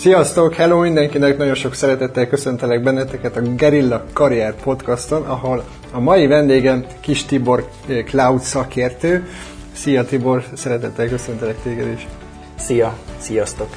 Sziasztok, hello mindenkinek, nagyon sok szeretettel köszöntelek benneteket a Gerilla Karrier podcaston, ahol a mai vendégem Kis Tibor eh, cloud szakértő. Szia Tibor, szeretettel köszöntelek téged is. Szia, sziasztok!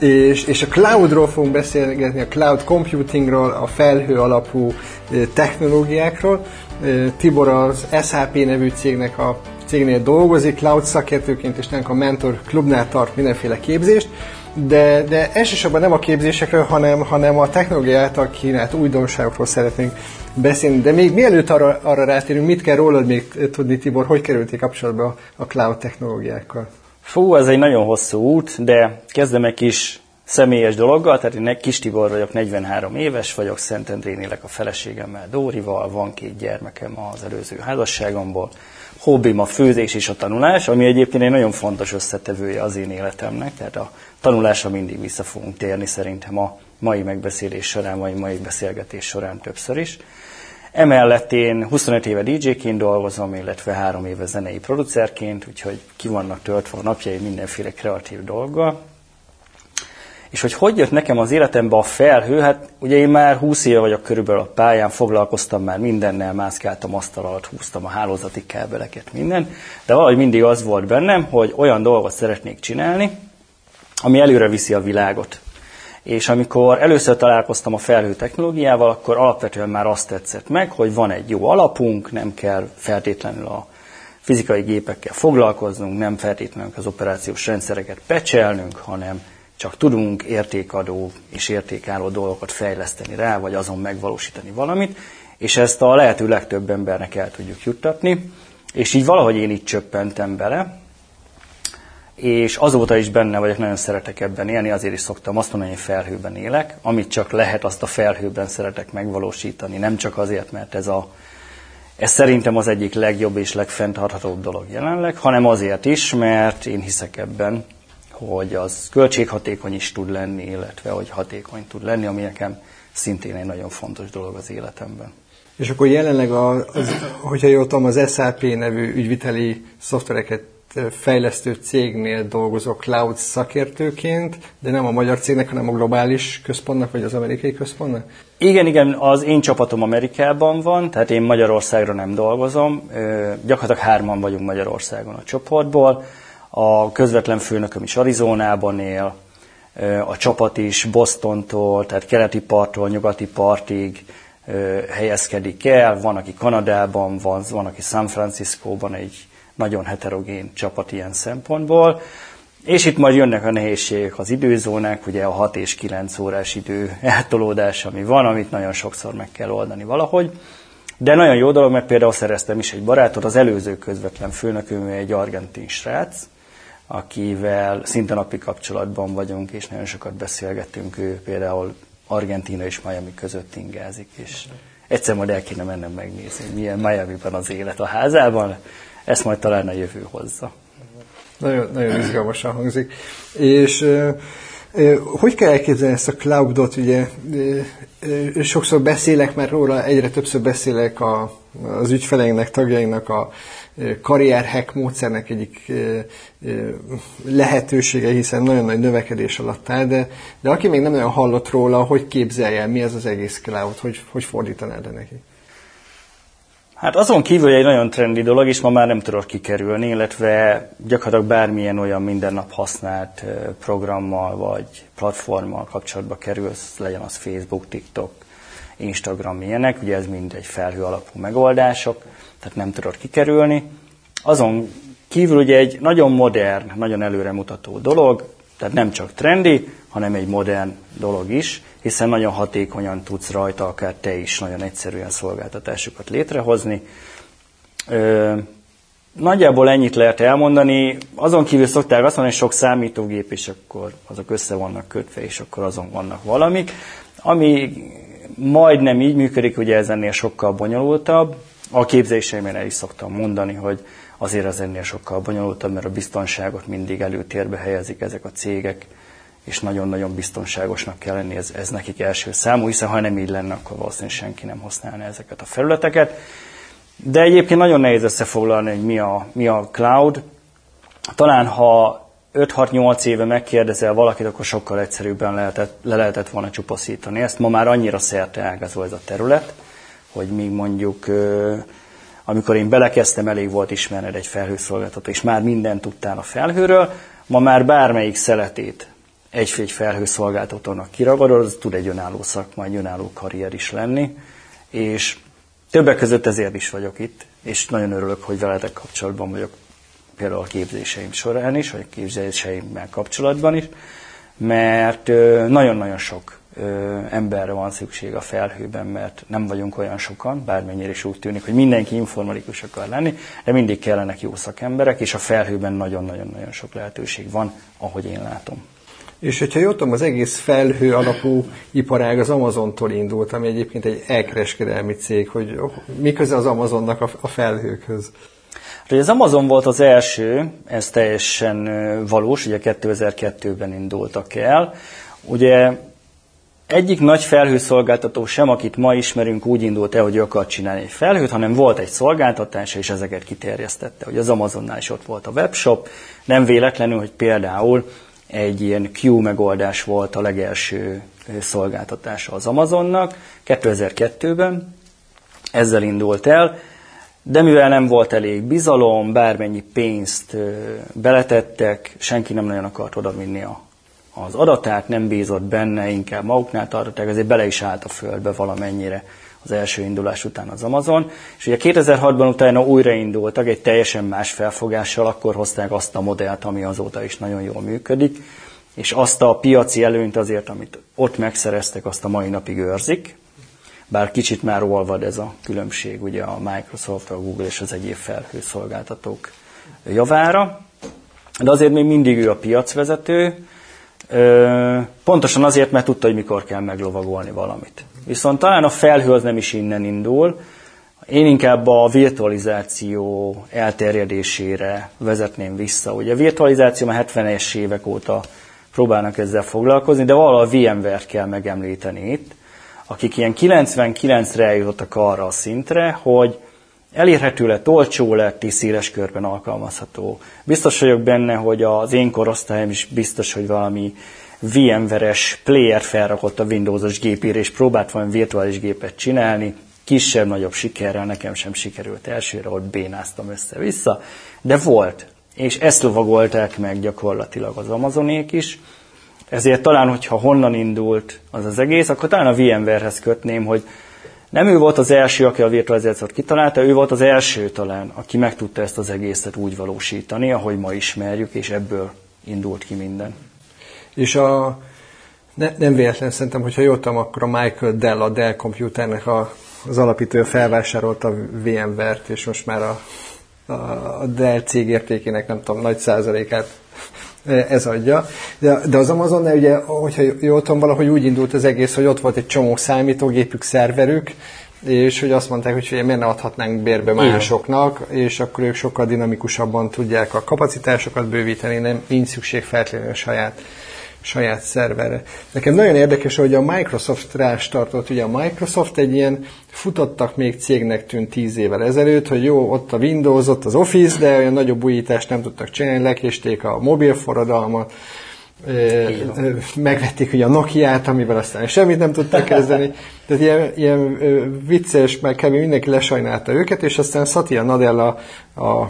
És, és a cloudról fogunk beszélgetni, a cloud computingról, a felhő alapú eh, technológiákról. Eh, Tibor az SAP nevű cégnek a cégnél dolgozik, cloud szakértőként, és nem a Mentor Klubnál tart mindenféle képzést de, de elsősorban nem a képzésekről, hanem, hanem a technológia által kínált újdonságokról szeretnénk beszélni. De még mielőtt arra, arra rátérünk, mit kell rólad még tudni, Tibor, hogy kerültél kapcsolatba a, a cloud technológiákkal? Fú, ez egy nagyon hosszú út, de kezdem egy kis személyes dologgal, tehát én Kis Tibor vagyok, 43 éves vagyok, Szentendrén élek a feleségemmel, Dórival, van két gyermekem az előző házasságomból, hobbim a főzés és a tanulás, ami egyébként egy nagyon fontos összetevője az én életemnek, tehát a tanulásra mindig vissza fogunk térni szerintem a mai megbeszélés során, vagy mai beszélgetés során többször is. Emellett én 25 éve DJ-ként dolgozom, illetve három éve zenei producerként, úgyhogy ki vannak töltve a napjai mindenféle kreatív dolggal. És hogy hogy jött nekem az életembe a felhő, hát ugye én már 20 éve vagyok körülbelül a pályán, foglalkoztam már mindennel, mászkáltam asztal alatt, húztam a hálózati kábeleket, minden, de valahogy mindig az volt bennem, hogy olyan dolgot szeretnék csinálni, ami előre viszi a világot. És amikor először találkoztam a felhő technológiával, akkor alapvetően már azt tetszett meg, hogy van egy jó alapunk, nem kell feltétlenül a fizikai gépekkel foglalkoznunk, nem feltétlenül az operációs rendszereket pecselnünk, hanem csak tudunk értékadó és értékálló dolgokat fejleszteni rá, vagy azon megvalósítani valamit, és ezt a lehető legtöbb embernek el tudjuk juttatni. És így valahogy én így csöppentem bele, és azóta is benne vagyok, nagyon szeretek ebben élni, azért is szoktam azt mondani, hogy felhőben élek, amit csak lehet, azt a felhőben szeretek megvalósítani, nem csak azért, mert ez a ez szerintem az egyik legjobb és legfenntarthatóbb dolog jelenleg, hanem azért is, mert én hiszek ebben, hogy az költséghatékony is tud lenni, illetve hogy hatékony tud lenni, ami nekem szintén egy nagyon fontos dolog az életemben. És akkor jelenleg, a, az, hogyha jól tudom, az SAP nevű ügyviteli szoftvereket fejlesztő cégnél dolgozok cloud szakértőként, de nem a magyar cégnek, hanem a globális központnak, vagy az amerikai központnak? Igen, igen, az én csapatom Amerikában van, tehát én Magyarországra nem dolgozom. Gyakorlatilag hárman vagyunk Magyarországon a csoportból. A közvetlen főnököm is Arizonában él, a csapat is Bostontól, tehát keleti parttól nyugati partig helyezkedik el. Van, aki Kanadában van, van, aki San Franciscóban egy nagyon heterogén csapat ilyen szempontból. És itt majd jönnek a nehézségek, az időzónák, ugye a 6 és 9 órás idő eltolódás, ami van, amit nagyon sokszor meg kell oldani valahogy. De nagyon jó dolog, mert például szereztem is egy barátot, az előző közvetlen főnököm egy argentin srác, akivel szinte napi kapcsolatban vagyunk, és nagyon sokat beszélgetünk, ő például Argentina és Miami között ingázik, és egyszer majd el kéne mennem megnézni, milyen Miami-ban az élet a házában, ezt majd talán a jövő hozza. Nagyon, nagyon izgalmasan hangzik. És hogy kell elképzelni ezt a cloudot? Ugye sokszor beszélek már róla, egyre többször beszélek a, az ügyfeleinknek, tagjainknak a karrierhack módszernek egyik lehetősége, hiszen nagyon nagy növekedés alatt áll, de, de aki még nem nagyon hallott róla, hogy képzelje mi ez az egész cloud, hogy, hogy fordítanád neki? Hát azon kívül egy nagyon trendi dolog, és ma már nem tudok kikerülni, illetve gyakorlatilag bármilyen olyan minden nap használt programmal vagy platformmal kapcsolatba kerülsz, legyen az Facebook, TikTok, Instagram, ilyenek, ugye ez mind egy felhő alapú megoldások, tehát nem tudod kikerülni. Azon kívül ugye egy nagyon modern, nagyon előremutató dolog, tehát nem csak trendi, hanem egy modern dolog is, hiszen nagyon hatékonyan tudsz rajta akár te is nagyon egyszerűen szolgáltatásokat létrehozni. Ö, nagyjából ennyit lehet elmondani. Azon kívül szokták azt mondani, hogy sok számítógép, és akkor azok össze vannak kötve, és akkor azon vannak valamik. Ami majdnem így működik, ugye ez ennél sokkal bonyolultabb. A képzéseimben el is szoktam mondani, hogy azért ez ennél sokkal bonyolultabb, mert a biztonságot mindig előtérbe helyezik ezek a cégek, és nagyon-nagyon biztonságosnak kell lenni, ez, ez nekik első számú, hiszen ha nem így lenne, akkor valószínűleg senki nem használna ezeket a felületeket. De egyébként nagyon nehéz összefoglalni, hogy mi a, mi a cloud. Talán ha 5-6-8 éve megkérdezel valakit, akkor sokkal egyszerűbben lehetett, le lehetett volna csupaszítani ezt. Ma már annyira szerte ágazó ez a terület, hogy még mondjuk amikor én belekezdtem, elég volt ismerned egy felhőszolgáltató, és már mindent tudtál a felhőről, ma már bármelyik szeletét egy-egy felhőszolgáltatónak kiragadod, az tud egy önálló szakma, egy önálló karrier is lenni, és többek között ezért is vagyok itt, és nagyon örülök, hogy veletek kapcsolatban vagyok például a képzéseim során is, vagy a képzéseimmel kapcsolatban is, mert nagyon-nagyon sok emberre van szükség a felhőben, mert nem vagyunk olyan sokan, bármennyire is úgy tűnik, hogy mindenki informatikus akar lenni, de mindig kellenek jó szakemberek, és a felhőben nagyon-nagyon-nagyon sok lehetőség van, ahogy én látom. És hogyha jól tudom, az egész felhő alapú iparág az Amazontól indult, ami egyébként egy elkereskedelmi cég, hogy mi köze az Amazonnak a, felhőkhöz? Hát, az Amazon volt az első, ez teljesen valós, ugye 2002-ben indultak el. Ugye egyik nagy felhőszolgáltató sem, akit ma ismerünk, úgy indult el, hogy ő akart csinálni egy felhőt, hanem volt egy szolgáltatása, és ezeket kiterjesztette. Hogy az Amazonnál is ott volt a webshop, nem véletlenül, hogy például egy ilyen Q megoldás volt a legelső szolgáltatása az Amazonnak 2002-ben, ezzel indult el, de mivel nem volt elég bizalom, bármennyi pénzt beletettek, senki nem nagyon akart odavinni a, az adatát, nem bízott benne, inkább maguknál tartották, ezért bele is állt a földbe valamennyire az első indulás után az Amazon. És ugye 2006-ban utána újraindultak egy teljesen más felfogással, akkor hozták azt a modellt, ami azóta is nagyon jól működik, és azt a piaci előnyt azért, amit ott megszereztek, azt a mai napig őrzik, bár kicsit már olvad ez a különbség ugye a Microsoft, a Google és az egyéb felhőszolgáltatók javára, de azért még mindig ő a piacvezető, pontosan azért, mert tudta, hogy mikor kell meglovagolni valamit. Viszont talán a felhő az nem is innen indul, én inkább a virtualizáció elterjedésére vezetném vissza. Ugye a virtualizáció már 70-es évek óta próbálnak ezzel foglalkozni, de valahol a VMware-t kell megemlíteni itt, akik ilyen 99-re eljutottak arra a szintre, hogy elérhető lett, olcsó lett és széles körben alkalmazható. Biztos vagyok benne, hogy az én korosztályom is biztos, hogy valami VMware-es player felrakott a Windows-os gépére, és próbált valami virtuális gépet csinálni, kisebb-nagyobb sikerrel, nekem sem sikerült elsőre, ott bénáztam össze-vissza, de volt. És ezt lovagolták meg gyakorlatilag az Amazonék is, ezért talán, hogyha honnan indult az az egész, akkor talán a VMware-hez kötném, hogy nem ő volt az első, aki a virtualizációt kitalálta, ő volt az első talán, aki meg tudta ezt az egészet úgy valósítani, ahogy ma ismerjük, és ebből indult ki minden. És a, ne, nem véletlen szerintem, hogyha jól tudom, akkor a Michael Dell, a Dell Computernek a, az alapítója felvásárolta a VMware-t, és most már a, a, Dell cég értékének nem tudom, nagy százalékát ez adja. De, de az Amazon, ugye, hogyha jól tudom, valahogy úgy indult az egész, hogy ott volt egy csomó számítógépük, szerverük, és hogy azt mondták, hogy miért ne adhatnánk bérbe másoknak, és akkor ők sokkal dinamikusabban tudják a kapacitásokat bővíteni, nem nincs szükség feltétlenül saját saját szerverre. Nekem nagyon érdekes, hogy a Microsoft rás tartott, ugye a Microsoft egy ilyen futottak még cégnek tűnt tíz évvel ezelőtt, hogy jó, ott a Windows, ott az Office, de olyan nagyobb újítást nem tudtak csinálni, lekésték a mobil forradalmat, megvették ugye a Nokia-t, amivel aztán semmit nem tudtak kezdeni. Tehát ilyen, ilyen vicces, meg kb. mindenki lesajnálta őket, és aztán Satya Nadella a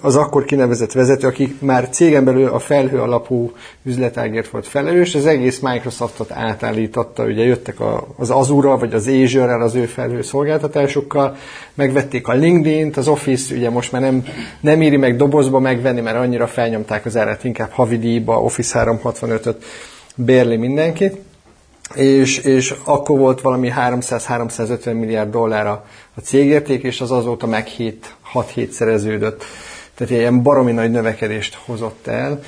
az akkor kinevezett vezető, aki már cégen belül a felhő alapú üzletágért volt felelős, az egész Microsoftot átállította, ugye jöttek az Azure vagy az azure az ő felhő szolgáltatásokkal, megvették a LinkedIn-t, az Office ugye most már nem, nem éri meg dobozba megvenni, mert annyira felnyomták az árat, inkább havidíjba, Office 365-öt bérli mindenkit és, és akkor volt valami 300-350 milliárd dollár a, a cégérték, és az azóta meg 6-7 szereződött. Tehát ilyen baromi nagy növekedést hozott el.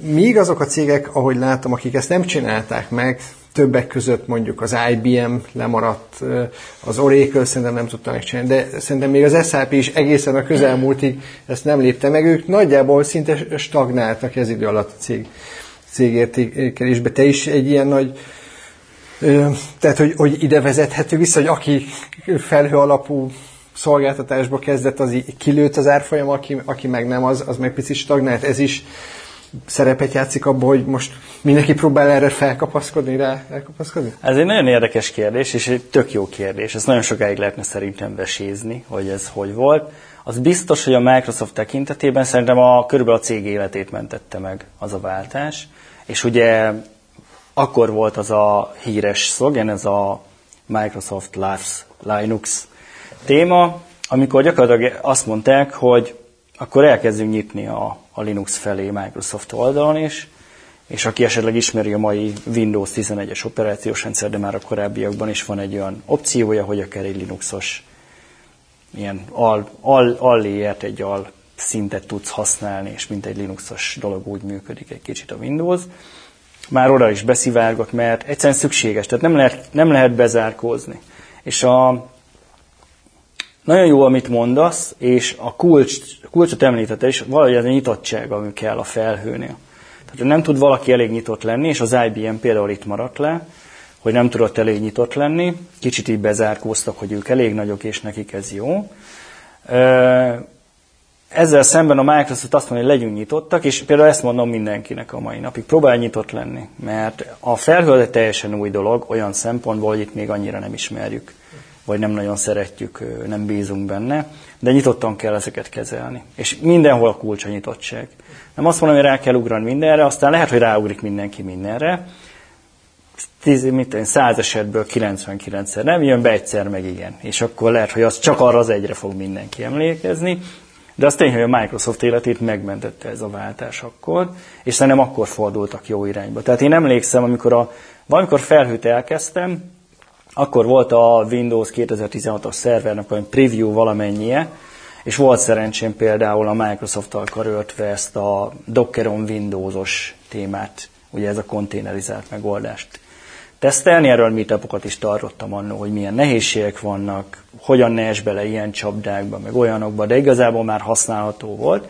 Míg azok a cégek, ahogy látom, akik ezt nem csinálták meg, többek között mondjuk az IBM lemaradt, az Oracle szerintem nem tudta megcsinálni, de szerintem még az SAP is egészen a közelmúltig ezt nem lépte meg, ők nagyjából szinte stagnáltak ez idő alatt a cég cégértékelésbe. Te is egy ilyen nagy, tehát hogy, hogy ide vezethető vissza, hogy aki felhő alapú szolgáltatásba kezdett, az így kilőtt az árfolyam, aki, aki meg nem, az, az meg picit stagnált. Ez is szerepet játszik abban, hogy most mindenki próbál erre felkapaszkodni, rá elkapaszkodni? Ez egy nagyon érdekes kérdés, és egy tök jó kérdés. Ez nagyon sokáig lehetne szerintem vesézni, hogy ez hogy volt. Az biztos, hogy a Microsoft tekintetében szerintem a, körülbelül a cég életét mentette meg az a váltás. És ugye akkor volt az a híres szlogen, ez a Microsoft Loves Linux téma, amikor gyakorlatilag azt mondták, hogy akkor elkezdünk nyitni a, a Linux felé Microsoft oldalon is, és aki esetleg ismeri a mai Windows 11-es operációs rendszer, de már a korábbiakban is van egy olyan opciója, hogy akár egy Linuxos ilyen al, al, al egy al szintet tudsz használni, és mint egy Linuxos dolog úgy működik egy kicsit a Windows. Már oda is beszivárgott, mert egyszerűen szükséges, tehát nem lehet, nem lehet bezárkózni. És a, nagyon jó, amit mondasz, és a kulcs, kulcsot említette is, valahogy ez a nyitottság, ami kell a felhőnél. Tehát nem tud valaki elég nyitott lenni, és az IBM például itt maradt le, hogy nem tudott elég nyitott lenni, kicsit így bezárkóztak, hogy ők elég nagyok, és nekik ez jó. Ezzel szemben a Microsoft azt mondja, hogy legyünk nyitottak, és például ezt mondom mindenkinek a mai napig, próbálj nyitott lenni, mert a felhő teljesen új dolog, olyan szempontból, hogy itt még annyira nem ismerjük, vagy nem nagyon szeretjük, nem bízunk benne, de nyitottan kell ezeket kezelni. És mindenhol a kulcs a nyitottság. Nem azt mondom, hogy rá kell ugrani mindenre, aztán lehet, hogy ráugrik mindenki mindenre, 10, mit én, 100 esetből 99-szer nem jön be, egyszer meg igen. És akkor lehet, hogy az csak arra az egyre fog mindenki emlékezni. De az tény, hogy a Microsoft életét megmentette ez a váltás akkor, és szerintem akkor fordultak jó irányba. Tehát én emlékszem, amikor a, valamikor felhőt elkezdtem, akkor volt a Windows 2016-os szervernek olyan preview valamennyie, és volt szerencsém például a Microsoft-tal karöltve ezt a Dockeron Windows-os témát, ugye ez a konténerizált megoldást tesztelni. Erről meetupokat is tartottam annó, hogy milyen nehézségek vannak, hogyan ne es bele ilyen csapdákba, meg olyanokba, de igazából már használható volt.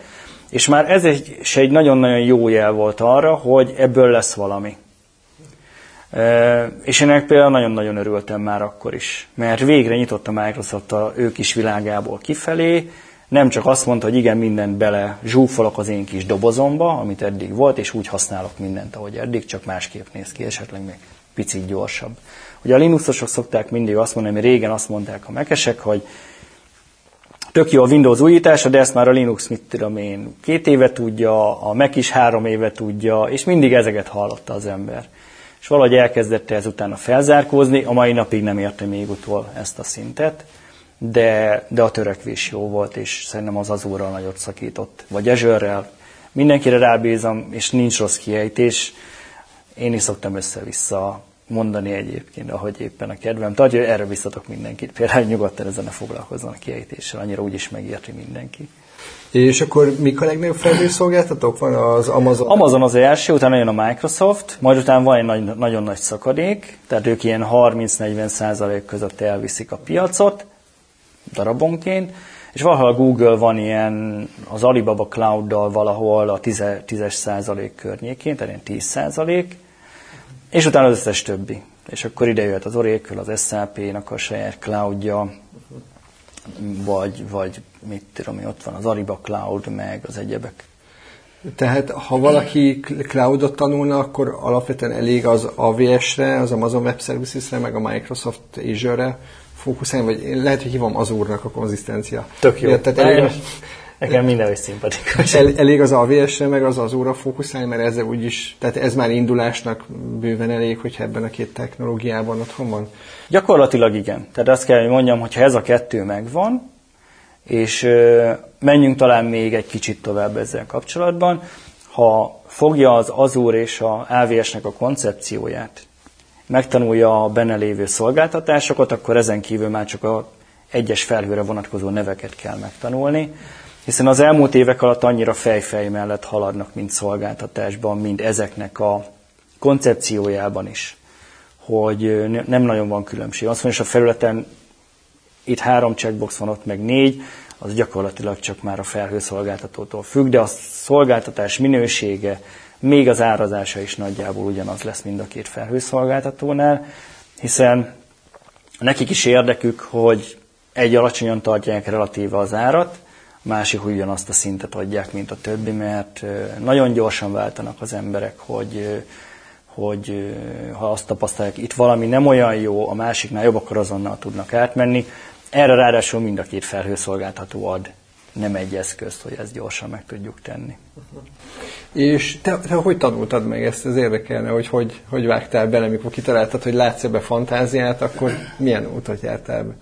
És már ez egy, egy nagyon-nagyon jó jel volt arra, hogy ebből lesz valami. És ennek például nagyon-nagyon örültem már akkor is, mert végre nyitott a Microsoft a ők is világából kifelé, nem csak azt mondta, hogy igen, mindent bele zsúfolok az én kis dobozomba, amit eddig volt, és úgy használok mindent, ahogy eddig, csak másképp néz ki, esetleg még picit gyorsabb. Ugye a Linuxosok szokták mindig azt mondani, hogy régen azt mondták a mekesek, hogy tök jó a Windows újítása, de ezt már a Linux, mit tudom én, két éve tudja, a Mac is három éve tudja, és mindig ezeket hallotta az ember. És valahogy elkezdette ezután felzárkózni, a mai napig nem érte még utol ezt a szintet, de, de a törekvés jó volt, és szerintem az Azure-ral nagyot szakított, vagy Azure-rel. Mindenkire rábízom, és nincs rossz kiejtés. Én is szoktam össze-vissza mondani egyébként, ahogy éppen a kedvem. Hogy erre biztatok mindenkit. Például nyugodtan ezen a foglalkozzon a kiejtéssel, annyira úgyis megérti mindenki. És akkor mik a legnagyobb felhőszolgáltatók? Van az Amazon? Amazon az első, utána jön a Microsoft, majd utána van egy nagy, nagyon nagy szakadék, tehát ők ilyen 30-40 százalék között elviszik a piacot darabonként, és valahol a Google van ilyen az Alibaba Cloud-dal valahol a 10, százalék környékén, tehát ilyen 10 százalék, és utána az összes többi. És akkor ide jött az Oracle, az SAP-nak a saját cloudja, vagy, vagy mit tudom én, ott van az Ariba Cloud, meg az egyebek. Tehát ha valaki cloudot tanulna, akkor alapvetően elég az AWS-re, az Amazon Web Services-re, meg a Microsoft Azure-re fókuszálni, vagy lehet, hogy hívom Azure-nak a konzisztencia. Tök jó. Tehát elég, Nekem minden is szimpatikus. El, elég az AWS-re, meg az Azure-ra fókuszálni, mert ezzel úgyis, tehát ez már indulásnak bőven elég, hogyha ebben a két technológiában otthon van? Gyakorlatilag igen. Tehát azt kell, hogy mondjam, hogy ha ez a kettő megvan, és ö, menjünk talán még egy kicsit tovább ezzel kapcsolatban, ha fogja az Azure és a AWS-nek a koncepcióját, megtanulja a benne lévő szolgáltatásokat, akkor ezen kívül már csak a egyes felhőre vonatkozó neveket kell megtanulni, hiszen az elmúlt évek alatt annyira fejfej mellett haladnak, mint szolgáltatásban, mint ezeknek a koncepciójában is, hogy nem nagyon van különbség. Azt mondja, hogy a felületen itt három checkbox van, ott meg négy, az gyakorlatilag csak már a felhőszolgáltatótól függ, de a szolgáltatás minősége, még az árazása is nagyjából ugyanaz lesz mind a két felhőszolgáltatónál, hiszen nekik is érdekük, hogy egy alacsonyan tartják relatíve az árat, másik ugyanazt a szintet adják, mint a többi, mert nagyon gyorsan váltanak az emberek, hogy, hogy ha azt tapasztalják, itt valami nem olyan jó, a másiknál jobb, akkor azonnal tudnak átmenni. Erre ráadásul mind a két felhőszolgáltató ad nem egy eszközt, hogy ezt gyorsan meg tudjuk tenni. És te, te hogy tanultad meg ezt? Ez érdekelne, hogy hogy, hogy vágtál bele, mikor kitaláltad, hogy látsz ebbe fantáziát, akkor milyen utat jártál be?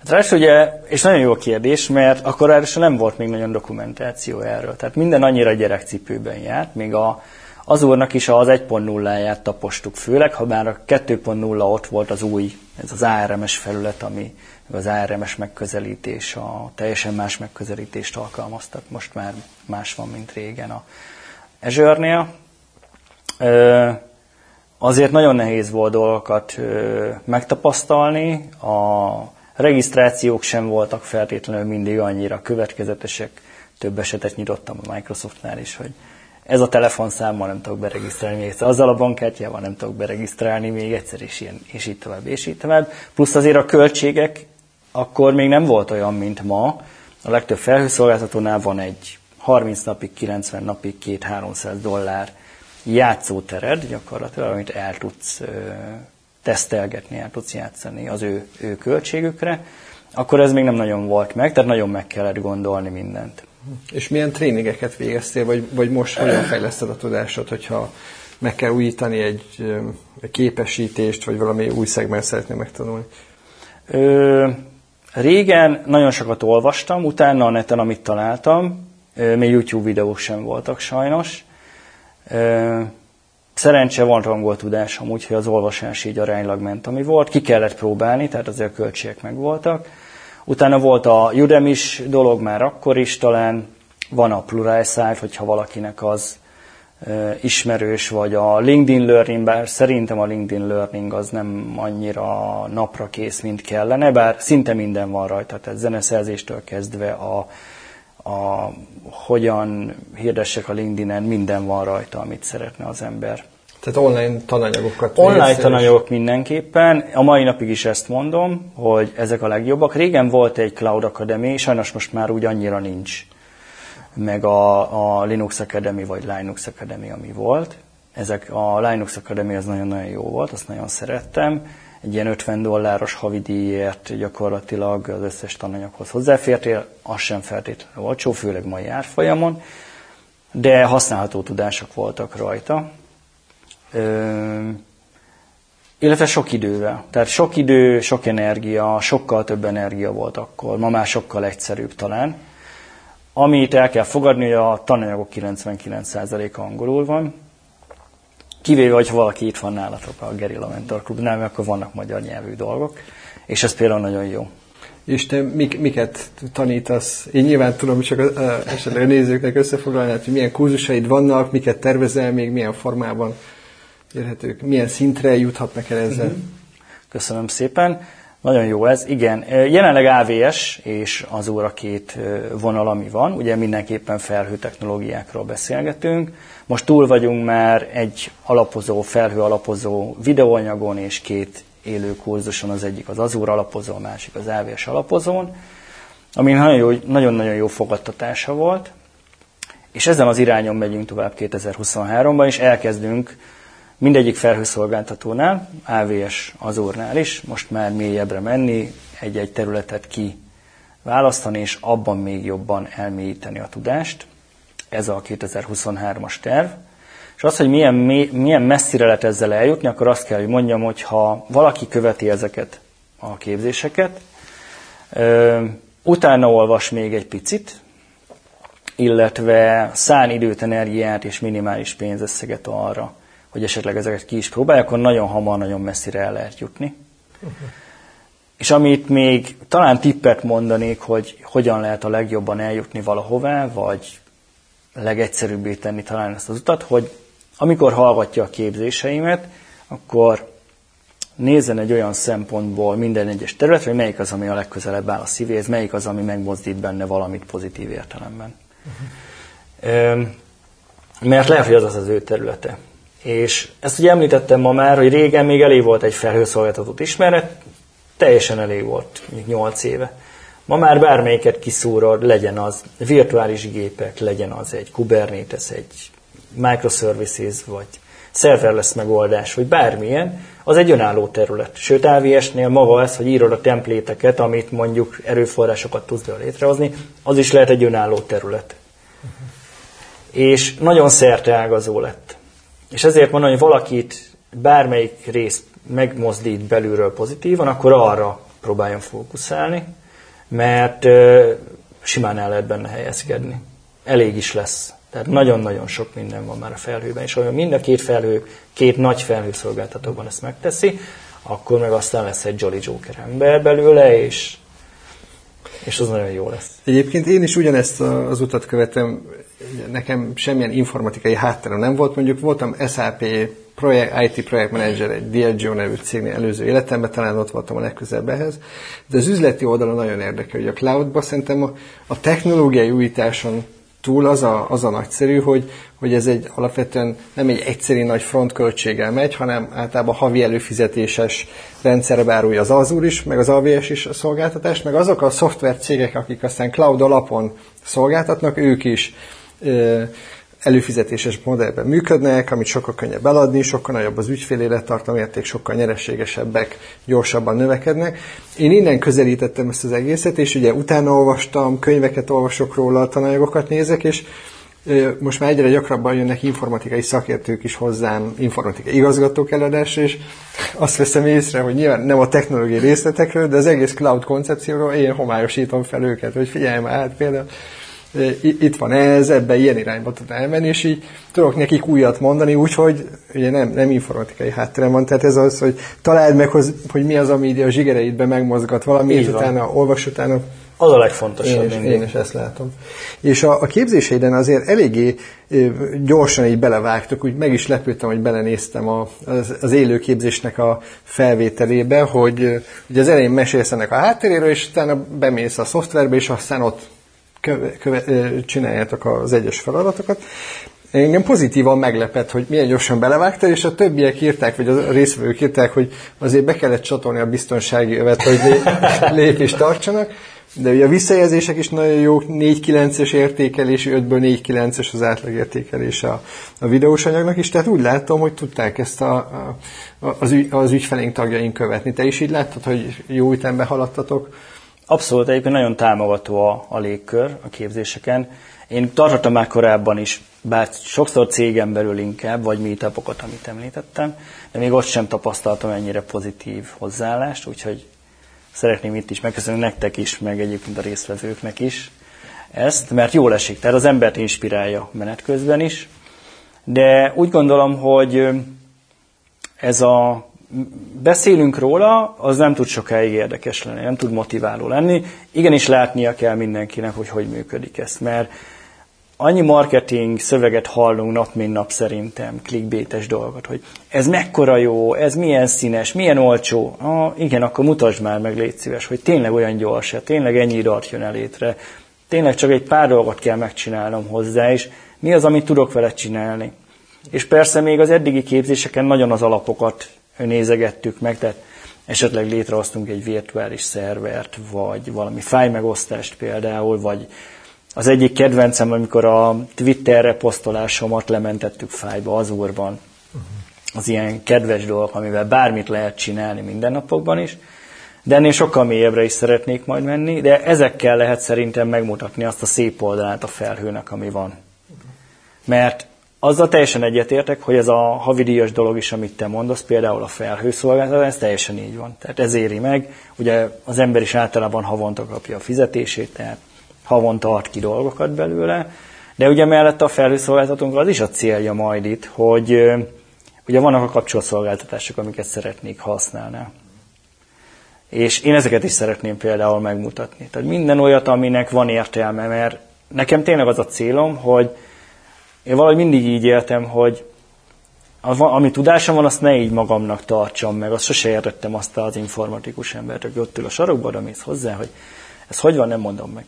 Hát ráadásul ugye, és nagyon jó a kérdés, mert akkor ráadásul nem volt még nagyon dokumentáció erről. Tehát minden annyira gyerekcipőben járt, még a, az úrnak is az 1.0-ját tapostuk főleg, ha már a 2.0 ott volt az új, ez az ARMS felület, ami az ARMS megközelítés, a teljesen más megközelítést alkalmaztak, most már más van, mint régen a Azure-nél. Azért nagyon nehéz volt dolgokat megtapasztalni, a regisztrációk sem voltak feltétlenül mindig annyira következetesek, több esetet nyitottam a Microsoftnál is, hogy ez a telefonszámmal nem tudok beregisztrálni még egyszer, azzal a bankkártyával nem tudok beregisztrálni még egyszer, és, ilyen, és így tovább, és így tovább. Plusz azért a költségek akkor még nem volt olyan, mint ma. A legtöbb felhőszolgáltatónál van egy 30 napig, 90 napig 2-300 dollár játszótered gyakorlatilag, amit el tudsz tesztelgetni, el tudsz játszani az ő, ő költségükre, akkor ez még nem nagyon volt meg, tehát nagyon meg kellett gondolni mindent. És milyen tréningeket végeztél, vagy, vagy most hogyan fejleszted a tudásod, hogyha meg kell újítani egy, egy képesítést, vagy valami új szegment szeretnél megtanulni? Ö, régen nagyon sokat olvastam, utána a neten, amit találtam, még YouTube videók sem voltak sajnos. Szerencse van angol tudásom, úgyhogy az olvasás így aránylag ment, ami volt. Ki kellett próbálni, tehát azért a költségek meg voltak. Utána volt a udemy dolog már akkor is talán, van a Pluralsight, hogyha valakinek az ismerős, vagy a LinkedIn Learning, bár szerintem a LinkedIn Learning az nem annyira napra kész, mint kellene, bár szinte minden van rajta, tehát zeneszerzéstől kezdve a, a hogyan hirdessek a LinkedIn-en, minden van rajta, amit szeretne az ember. Tehát online tananyagokat. Online tananyagok mindenképpen. A mai napig is ezt mondom, hogy ezek a legjobbak. Régen volt egy Cloud Academy, sajnos most már úgy annyira nincs. Meg a, a Linux Academy vagy Linux Academy, ami volt. Ezek a Linux Academy az nagyon-nagyon jó volt, azt nagyon szerettem. Egy ilyen 50 dolláros havidíjért gyakorlatilag az összes tananyaghoz hozzáfértél, az sem feltétlenül olcsó, főleg mai árfolyamon, de használható tudások voltak rajta illetve sok idővel. Tehát sok idő, sok energia, sokkal több energia volt akkor, ma már sokkal egyszerűbb talán. Amit el kell fogadni, hogy a tananyagok 99%-a angolul van, kivéve, hogy valaki itt van nálatok a Gerilla Mentor Clubnál, mert akkor vannak magyar nyelvű dolgok, és ez például nagyon jó. És te mik, miket tanítasz? Én nyilván tudom, csak a, a, esetleg a nézőknek összefoglalni, hogy milyen kurzusaid vannak, miket tervezel még, milyen formában érhetők, milyen szintre juthatnak el ezzel? Uh-huh. Köszönöm szépen. Nagyon jó ez. Igen, jelenleg AVS és az óra két vonal, ami van. Ugye mindenképpen felhő technológiákról beszélgetünk. Most túl vagyunk már egy alapozó, felhő alapozó videóanyagon és két élő kurzuson, az egyik az Azure alapozó, a másik az AVS alapozón, ami nagyon-nagyon jó fogadtatása volt. És ezen az irányon megyünk tovább 2023-ban, és elkezdünk mindegyik felhőszolgáltatónál, AVS Azurnál is, most már mélyebbre menni, egy-egy területet ki választani, és abban még jobban elmélyíteni a tudást. Ez a 2023-as terv. És az, hogy milyen, milyen messzire lehet ezzel eljutni, akkor azt kell, hogy mondjam, hogy ha valaki követi ezeket a képzéseket, utána olvas még egy picit, illetve szán időt, energiát és minimális pénzösszeget arra, hogy esetleg ezeket ki is próbálják, akkor nagyon hamar, nagyon messzire el lehet jutni. Uh-huh. És amit még talán tippet mondanék, hogy hogyan lehet a legjobban eljutni valahová, vagy legegyszerűbbé tenni talán ezt az utat, hogy amikor hallgatja a képzéseimet, akkor nézzen egy olyan szempontból minden egyes területre, hogy melyik az, ami a legközelebb áll a szívéhez, melyik az, ami megmozdít benne valamit pozitív értelemben. Uh-huh. Mert lehet, hogy az az az ő területe. És ezt ugye említettem ma már, hogy régen még elég volt egy felhőszolgáltatót ismeret, teljesen elég volt, mondjuk 8 éve. Ma már bármelyiket kiszúrod, legyen az virtuális gépek, legyen az egy Kubernetes, egy microservices, vagy serverless megoldás, vagy bármilyen, az egy önálló terület. Sőt, AVS-nél maga ez, hogy írod a templéteket, amit mondjuk erőforrásokat tudsz létrehozni, az is lehet egy önálló terület. Uh-huh. És nagyon szerte ágazó lett. És ezért mondom, hogy valakit bármelyik rész megmozdít belülről pozitívan, akkor arra próbáljon fókuszálni, mert simán el lehet benne helyezkedni. Elég is lesz. Tehát nagyon-nagyon sok minden van már a felhőben, és olyan mind a két felhő, két nagy felhőszolgáltatóban ezt megteszi, akkor meg aztán lesz egy Jolly Joker ember belőle, és, és az nagyon jó lesz. Egyébként én is ugyanezt az utat követem, nekem semmilyen informatikai hátterem nem volt, mondjuk voltam SAP projekt, IT projektmenedzser egy DLGO nevű cégnél előző életemben, talán ott voltam a legközelebb ehhez, de az üzleti oldalon nagyon érdekel, hogy a cloudban szerintem a, a technológiai újításon túl az a, az a nagyszerű, hogy, hogy ez egy alapvetően nem egy egyszerű nagy frontköltséggel megy, hanem általában havi előfizetéses rendszerbe árulja az Azure is, meg az AWS is a szolgáltatást, meg azok a szoftvercégek, akik aztán cloud alapon szolgáltatnak, ők is előfizetéses modellben működnek, amit sokkal könnyebb eladni, sokkal nagyobb az ügyfél érték, sokkal nyereségesebbek, gyorsabban növekednek. Én innen közelítettem ezt az egészet, és ugye utána olvastam, könyveket olvasok róla, tananyagokat nézek, és most már egyre gyakrabban jönnek informatikai szakértők is hozzám, informatikai igazgatók eladásra, és azt veszem észre, hogy nyilván nem a technológiai részletekről, de az egész cloud koncepcióról én homályosítom fel őket, hogy figyelj már, hát például itt van ez, ebbe ilyen irányba tud elmenni, és így tudok nekik újat mondani, úgyhogy ugye nem, nem informatikai hátterem van, tehát ez az, hogy találd meg, hogy, mi az, ami a zsigereidbe megmozgat valami, és utána olvas utána. Az a legfontosabb. Én is, én is ezt látom. És a, a képzéseiden azért eléggé gyorsan így belevágtok, úgy meg is lepődtem, hogy belenéztem a, az, az élőképzésnek a felvételébe, hogy ugye az elején mesélsz ennek a hátteréről, és utána bemész a szoftverbe, és aztán ott köve, köve, csináljátok az egyes feladatokat. Engem pozitívan meglepett, hogy milyen gyorsan belevágta, és a többiek írták, vagy a részvevők írták, hogy azért be kellett csatolni a biztonsági övet, hogy lépést tartsanak. De ugye a visszajelzések is nagyon jók, 4-9-es értékelés, 5-ből 4-9-es az átlagértékelése a, a videós anyagnak is, tehát úgy látom, hogy tudták ezt a, a, az, ügy, az ügyfelénk tagjaink követni. Te is így láttad, hogy jó ütembe haladtatok? Abszolút, egyébként nagyon támogató a, a légkör a képzéseken. Én tartottam már korábban is, bár sokszor cégem belül inkább, vagy meetupokat, amit említettem, de még ott sem tapasztaltam ennyire pozitív hozzáállást, úgyhogy szeretném itt is megköszönni nektek is, meg egyébként a résztvevőknek is ezt, mert jól esik, tehát az embert inspirálja menet közben is, de úgy gondolom, hogy ez a beszélünk róla, az nem tud sokáig érdekes lenni, nem tud motiváló lenni. Igenis látnia kell mindenkinek, hogy hogy működik ezt, mert annyi marketing szöveget hallunk nap, mint nap szerintem, clickbaites dolgot, hogy ez mekkora jó, ez milyen színes, milyen olcsó. Ah, igen, akkor mutasd már meg, légy szíves, hogy tényleg olyan gyors, tényleg ennyi irat jön elétre, tényleg csak egy pár dolgot kell megcsinálnom hozzá, és mi az, amit tudok vele csinálni. És persze még az eddigi képzéseken nagyon az alapokat nézegettük meg, tehát esetleg létrehoztunk egy virtuális szervert, vagy valami fájmegosztást például, vagy az egyik kedvencem, amikor a Twitterre posztolásomat lementettük fájba az úrban. Az ilyen kedves dolgok, amivel bármit lehet csinálni mindennapokban is, de ennél sokkal mélyebbre is szeretnék majd menni, de ezekkel lehet szerintem megmutatni azt a szép oldalát a felhőnek, ami van. Mert azzal teljesen egyetértek, hogy ez a havidíjas dolog is, amit te mondasz, például a felhőszolgáltatás, ez teljesen így van. Tehát ez éri meg. Ugye az ember is általában havonta kapja a fizetését, tehát havonta ad ki dolgokat belőle. De ugye mellett a felhőszolgáltatónk az is a célja majd itt, hogy ugye vannak a kapcsolatszolgáltatások, amiket szeretnék használni. És én ezeket is szeretném például megmutatni. Tehát minden olyat, aminek van értelme, mert nekem tényleg az a célom, hogy én valahogy mindig így éltem, hogy az, ami tudásom van, azt ne így magamnak tartsam meg. Azt sose értettem azt az informatikus embert, aki ott ül a sarokban, oda mész hozzá, hogy ez hogy van, nem mondom meg.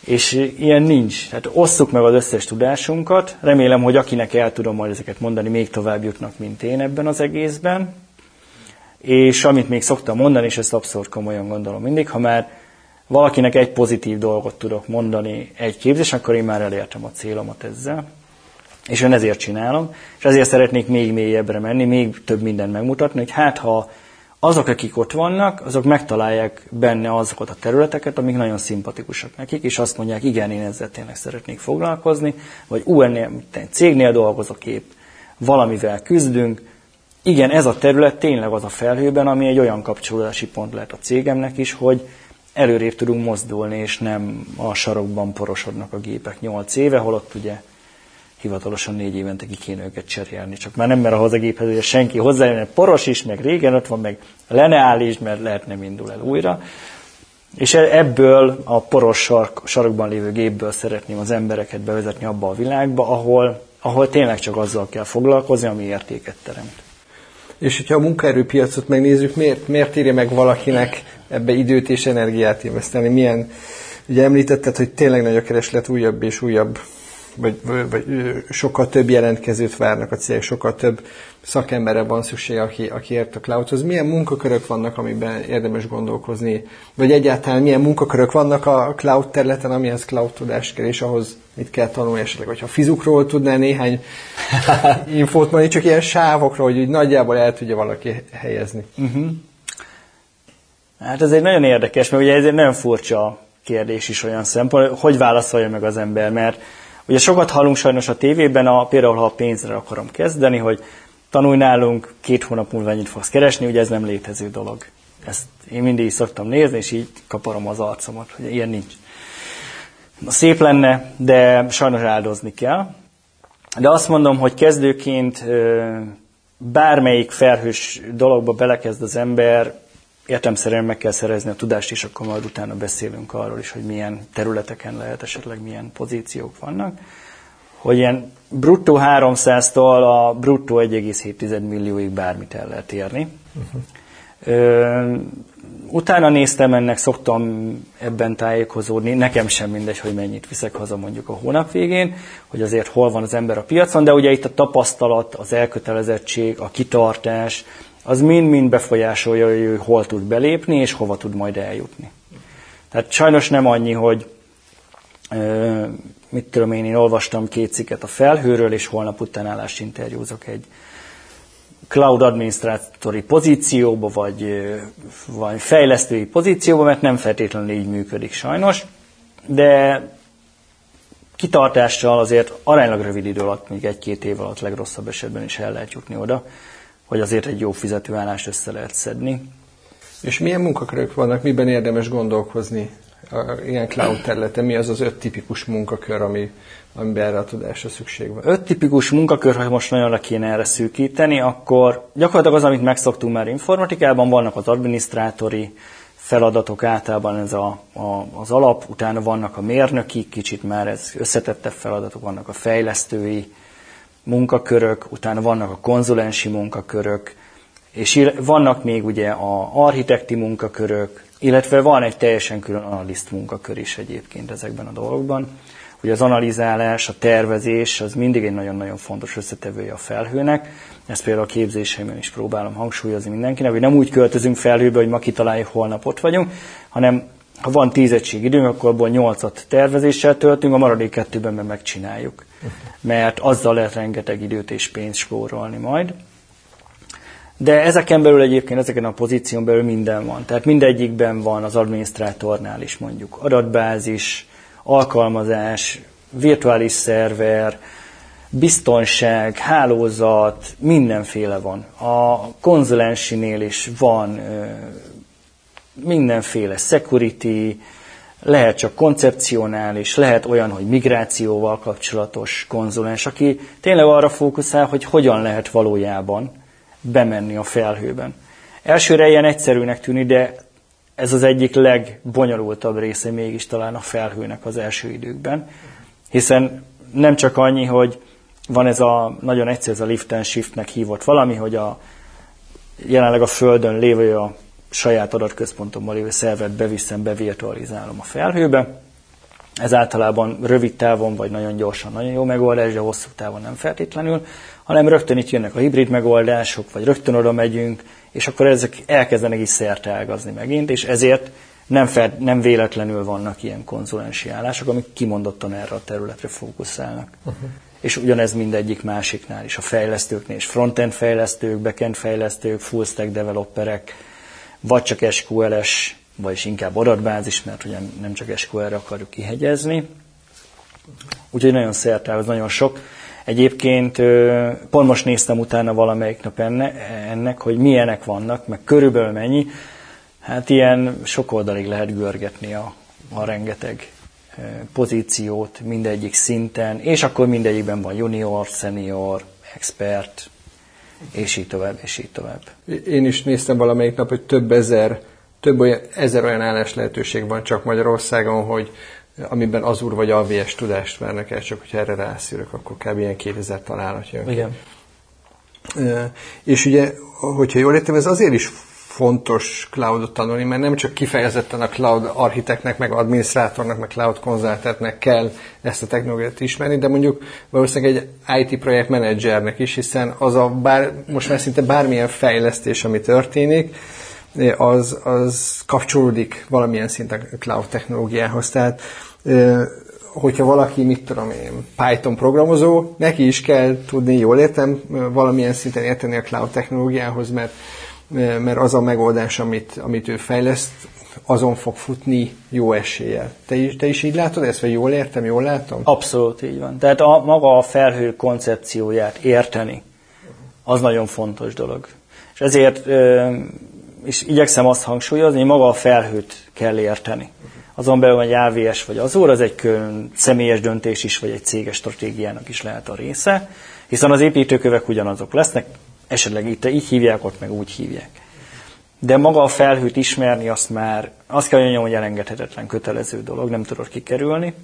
És ilyen nincs. Tehát osszuk meg az összes tudásunkat. Remélem, hogy akinek el tudom majd ezeket mondani, még tovább jutnak, mint én ebben az egészben. És amit még szoktam mondani, és ezt abszolút komolyan gondolom mindig, ha már valakinek egy pozitív dolgot tudok mondani egy képzés, akkor én már elértem a célomat ezzel. És én ezért csinálom, és ezért szeretnék még mélyebbre menni, még több mindent megmutatni, hogy hát ha azok, akik ott vannak, azok megtalálják benne azokat a területeket, amik nagyon szimpatikusak nekik, és azt mondják, igen, én ezzel tényleg szeretnék foglalkozni, vagy ú, ennél, cégnél dolgozok épp, valamivel küzdünk, igen, ez a terület tényleg az a felhőben, ami egy olyan kapcsolódási pont lehet a cégemnek is, hogy előrébb tudunk mozdulni, és nem a sarokban porosodnak a gépek 8 éve, holott ugye hivatalosan négy évente ki kéne őket cserélni. Csak már nem mer a géphez, hogy senki hozzájön, poros is, meg régen ott van, meg le ne áll is, mert lehet nem indul el újra. És e- ebből a poros sark, sarokban lévő gépből szeretném az embereket bevezetni abba a világba, ahol, ahol tényleg csak azzal kell foglalkozni, ami értéket teremt. És hogyha a munkaerőpiacot megnézzük, miért, miért írja meg valakinek ebbe időt és energiát investálni? Milyen, ugye említetted, hogy tényleg nagy a kereslet, újabb és újabb vagy, vagy sokkal több jelentkezőt várnak a cégek, sokkal több szakemberre van szükség, aki, aki ért a cloudhoz. Milyen munkakörök vannak, amiben érdemes gondolkozni, vagy egyáltalán milyen munkakörök vannak a cloud területen, amihez cloud tudás kell, és ahhoz mit kell tanulni esetleg, vagy ha fizukról tudnál néhány infót mondani, csak ilyen sávokról, hogy úgy nagyjából el tudja valaki helyezni. Uh-huh. Hát ez egy nagyon érdekes, mert ugye ez egy nagyon furcsa kérdés is olyan szempont, hogy válaszolja meg az ember, mert Ugye sokat hallunk sajnos a tévében, a, például ha a pénzre akarom kezdeni, hogy tanulj nálunk, két hónap múlva ennyit fogsz keresni, ugye ez nem létező dolog. Ezt én mindig is szoktam nézni, és így kaparom az arcomat, hogy ilyen nincs. Szép lenne, de sajnos áldozni kell. De azt mondom, hogy kezdőként bármelyik felhős dologba belekezd az ember, értemszerűen meg kell szerezni a tudást, és akkor majd utána beszélünk arról is, hogy milyen területeken lehet, esetleg milyen pozíciók vannak. Hogy ilyen bruttó 300-tól a bruttó 1,7 millióig bármit el lehet érni. Uh-huh. Ö, utána néztem ennek, szoktam ebben tájékozódni, nekem sem mindegy, hogy mennyit viszek haza mondjuk a hónap végén, hogy azért hol van az ember a piacon, de ugye itt a tapasztalat, az elkötelezettség, a kitartás, az mind-mind befolyásolja, hogy ő hol tud belépni, és hova tud majd eljutni. Tehát sajnos nem annyi, hogy mit tudom én, én olvastam két cikket a felhőről, és holnap után állást interjúzok egy cloud adminisztrátori pozícióba, vagy, vagy fejlesztői pozícióba, mert nem feltétlenül így működik sajnos, de kitartással azért aránylag rövid idő alatt, még egy-két év alatt legrosszabb esetben is el lehet jutni oda, hogy azért egy jó fizetőállást össze lehet szedni. És milyen munkakörök vannak, miben érdemes gondolkozni a ilyen cloud területen? Mi az az öt tipikus munkakör, ami, amiben erre a tudásra szükség van? Öt tipikus munkakör, ha most nagyon le kéne erre szűkíteni, akkor gyakorlatilag az, amit megszoktunk már informatikában, vannak az adminisztrátori feladatok általában ez a, a, az alap, utána vannak a mérnöki, kicsit már ez összetettebb feladatok, vannak a fejlesztői, munkakörök, utána vannak a konzulensi munkakörök, és vannak még ugye a architekti munkakörök, illetve van egy teljesen külön analiszt munkakör is egyébként ezekben a dolgokban. Ugye az analizálás, a tervezés az mindig egy nagyon-nagyon fontos összetevője a felhőnek. Ezt például a képzéseimben is próbálom hangsúlyozni mindenkinek, hogy nem úgy költözünk felhőbe, hogy ma kitaláljuk, holnap ott vagyunk, hanem ha van tíz időnk, akkor abból nyolcat tervezéssel töltünk, a maradék kettőben meg megcsináljuk. Mert azzal lehet rengeteg időt és pénzt spórolni majd. De ezeken belül egyébként, ezeken a pozíción belül minden van. Tehát mindegyikben van az adminisztrátornál is mondjuk adatbázis, alkalmazás, virtuális szerver, biztonság, hálózat, mindenféle van. A konzulensinél is van mindenféle security, lehet csak koncepcionális, lehet olyan, hogy migrációval kapcsolatos konzulens, aki tényleg arra fókuszál, hogy hogyan lehet valójában bemenni a felhőben. Elsőre ilyen egyszerűnek tűnik, de ez az egyik legbonyolultabb része mégis talán a felhőnek az első időkben, hiszen nem csak annyi, hogy van ez a nagyon egyszerű, ez a lift and shiftnek hívott valami, hogy a jelenleg a Földön lévő a saját adatközpontomban lévő szervet beviszem, bevirtualizálom a felhőbe. Ez általában rövid távon vagy nagyon gyorsan nagyon jó megoldás, de hosszú távon nem feltétlenül, hanem rögtön itt jönnek a hibrid megoldások, vagy rögtön oda megyünk, és akkor ezek elkezdenek is ágazni megint, és ezért nem, fel, nem véletlenül vannak ilyen konzulensi állások, amik kimondottan erre a területre fókuszálnak. Uh-huh. És ugyanez mindegyik másiknál is, a fejlesztőknél is, frontend fejlesztők, backend fejlesztők, full stack developerek, vagy csak SQL-es, vagyis inkább adatbázis, mert ugye nem csak SQL-re akarjuk kihegyezni. Úgyhogy nagyon szertág, nagyon sok. Egyébként pont most néztem utána valamelyik nap ennek, hogy milyenek vannak, meg körülbelül mennyi. Hát ilyen sok oldalig lehet görgetni a, a rengeteg pozíciót mindegyik szinten, és akkor mindegyikben van junior, senior, expert, és így tovább, és így tovább. Én is néztem valamelyik nap, hogy több ezer, több olyan, ezer olyan állás lehetőség van csak Magyarországon, hogy amiben Azur vagy AVS tudást várnak el, csak hogyha erre rászűrök, akkor kb. ilyen 2000 találat jön. Igen. És ugye, hogyha jól értem, ez azért is fontos cloudot tanulni, mert nem csak kifejezetten a cloud architektnek, meg adminisztrátornak, meg cloud konzultantnek kell ezt a technológiát ismerni, de mondjuk valószínűleg egy IT projekt menedzsernek is, hiszen az a bár, most már szinte bármilyen fejlesztés, ami történik, az, az kapcsolódik valamilyen szinten a cloud technológiához. Tehát hogyha valaki, mit tudom én, Python programozó, neki is kell tudni, jól értem, valamilyen szinten érteni a cloud technológiához, mert mert az a megoldás, amit, amit ő fejleszt, azon fog futni jó eséllyel. Te te is így látod ezt, vagy jól értem, jól látom? Abszolút így van. Tehát a, maga a felhő koncepcióját érteni, az nagyon fontos dolog. És ezért és igyekszem azt hangsúlyozni, hogy maga a felhőt kell érteni. Azon belül, hogy AVS vagy Azure, az egy külön személyes döntés is, vagy egy céges stratégiának is lehet a része, hiszen az építőkövek ugyanazok lesznek, esetleg itt így hívják, ott meg úgy hívják. De maga a felhőt ismerni, azt már, azt kell mondjam, hogy elengedhetetlen kötelező dolog, nem tudod kikerülni.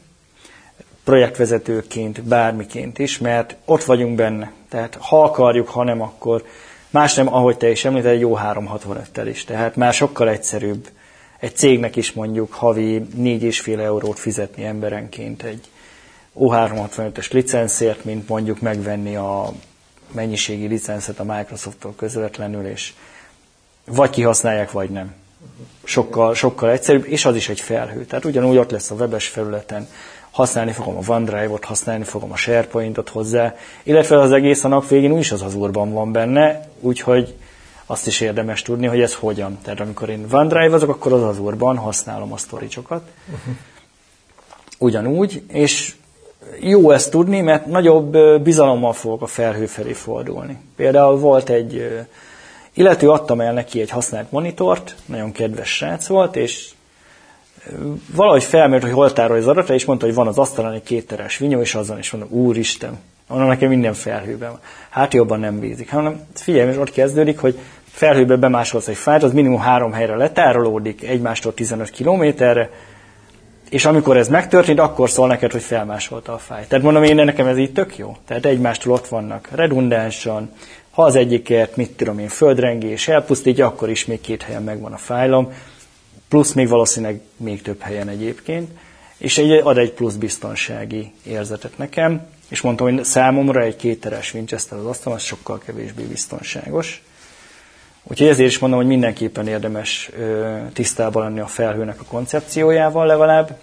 Projektvezetőként, bármiként is, mert ott vagyunk benne. Tehát ha akarjuk, ha nem, akkor más nem, ahogy te is említed, jó 365-tel is. Tehát már sokkal egyszerűbb egy cégnek is mondjuk havi 4,5 eurót fizetni emberenként egy O365-ös licenszért, mint mondjuk megvenni a mennyiségi licenszet a Microsofttól közvetlenül, és vagy kihasználják, vagy nem. Sokkal, sokkal egyszerűbb, és az is egy felhő. Tehát ugyanúgy ott lesz a webes felületen, használni fogom a OneDrive-ot, használni fogom a SharePoint-ot hozzá, illetve az egész a nap végén úgyis az Azure-ban van benne, úgyhogy azt is érdemes tudni, hogy ez hogyan. Tehát amikor én OneDrive azok, akkor az Azure-ban használom a storage-okat. Uh-huh. Ugyanúgy, és jó ezt tudni, mert nagyobb bizalommal fogok a felhő felé fordulni. Például volt egy illető, adtam el neki egy használt monitort, nagyon kedves srác volt, és valahogy felmért, hogy hol tárolja az adata, és mondta, hogy van az asztalon egy kétteres vinyó, és azon is mondom, úristen, onnan nekem minden felhőben van. Hát jobban nem bízik. Hanem figyelj, és ott kezdődik, hogy felhőbe bemásolsz egy fájlt, az minimum három helyre letárolódik, egymástól 15 kilométerre, és amikor ez megtörtént, akkor szól neked, hogy felmásolta a fájt. Tehát mondom én, nekem ez így tök jó. Tehát egymástól ott vannak redundánsan, ha az egyikért, mit tudom én, földrengés elpusztítja, akkor is még két helyen megvan a fájlom, plusz még valószínűleg még több helyen egyébként, és egy, ad egy plusz biztonsági érzetet nekem, és mondtam, hogy számomra egy kétteres Winchester az asztalon, az sokkal kevésbé biztonságos. Úgyhogy ezért is mondom, hogy mindenképpen érdemes tisztában lenni a felhőnek a koncepciójával legalább,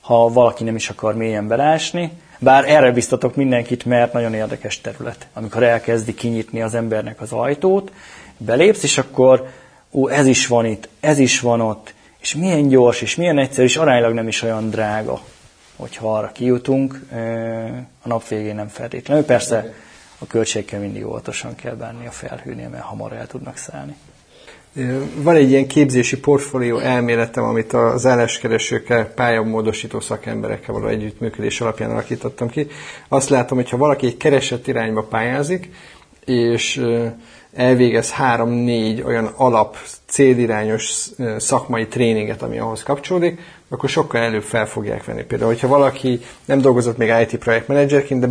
ha valaki nem is akar mélyen belásni. Bár erre biztatok mindenkit, mert nagyon érdekes terület. Amikor elkezdi kinyitni az embernek az ajtót, belépsz, és akkor ó, ez is van itt, ez is van ott, és milyen gyors, és milyen egyszerű, és aránylag nem is olyan drága, hogyha arra kijutunk, a nap végén nem feltétlenül. Persze a költségekkel mindig óvatosan kell bánni a felhőnél, mert hamar el tudnak szállni. Van egy ilyen képzési portfólió elméletem, amit az álláskeresőkkel, pályamódosító szakemberekkel való együttműködés alapján alakítottam ki. Azt látom, hogy ha valaki egy keresett irányba pályázik, és elvégez három-négy olyan alap, célirányos szakmai tréninget, ami ahhoz kapcsolódik, akkor sokkal előbb fel fogják venni. Például, hogyha valaki nem dolgozott még IT projektmenedzserként, de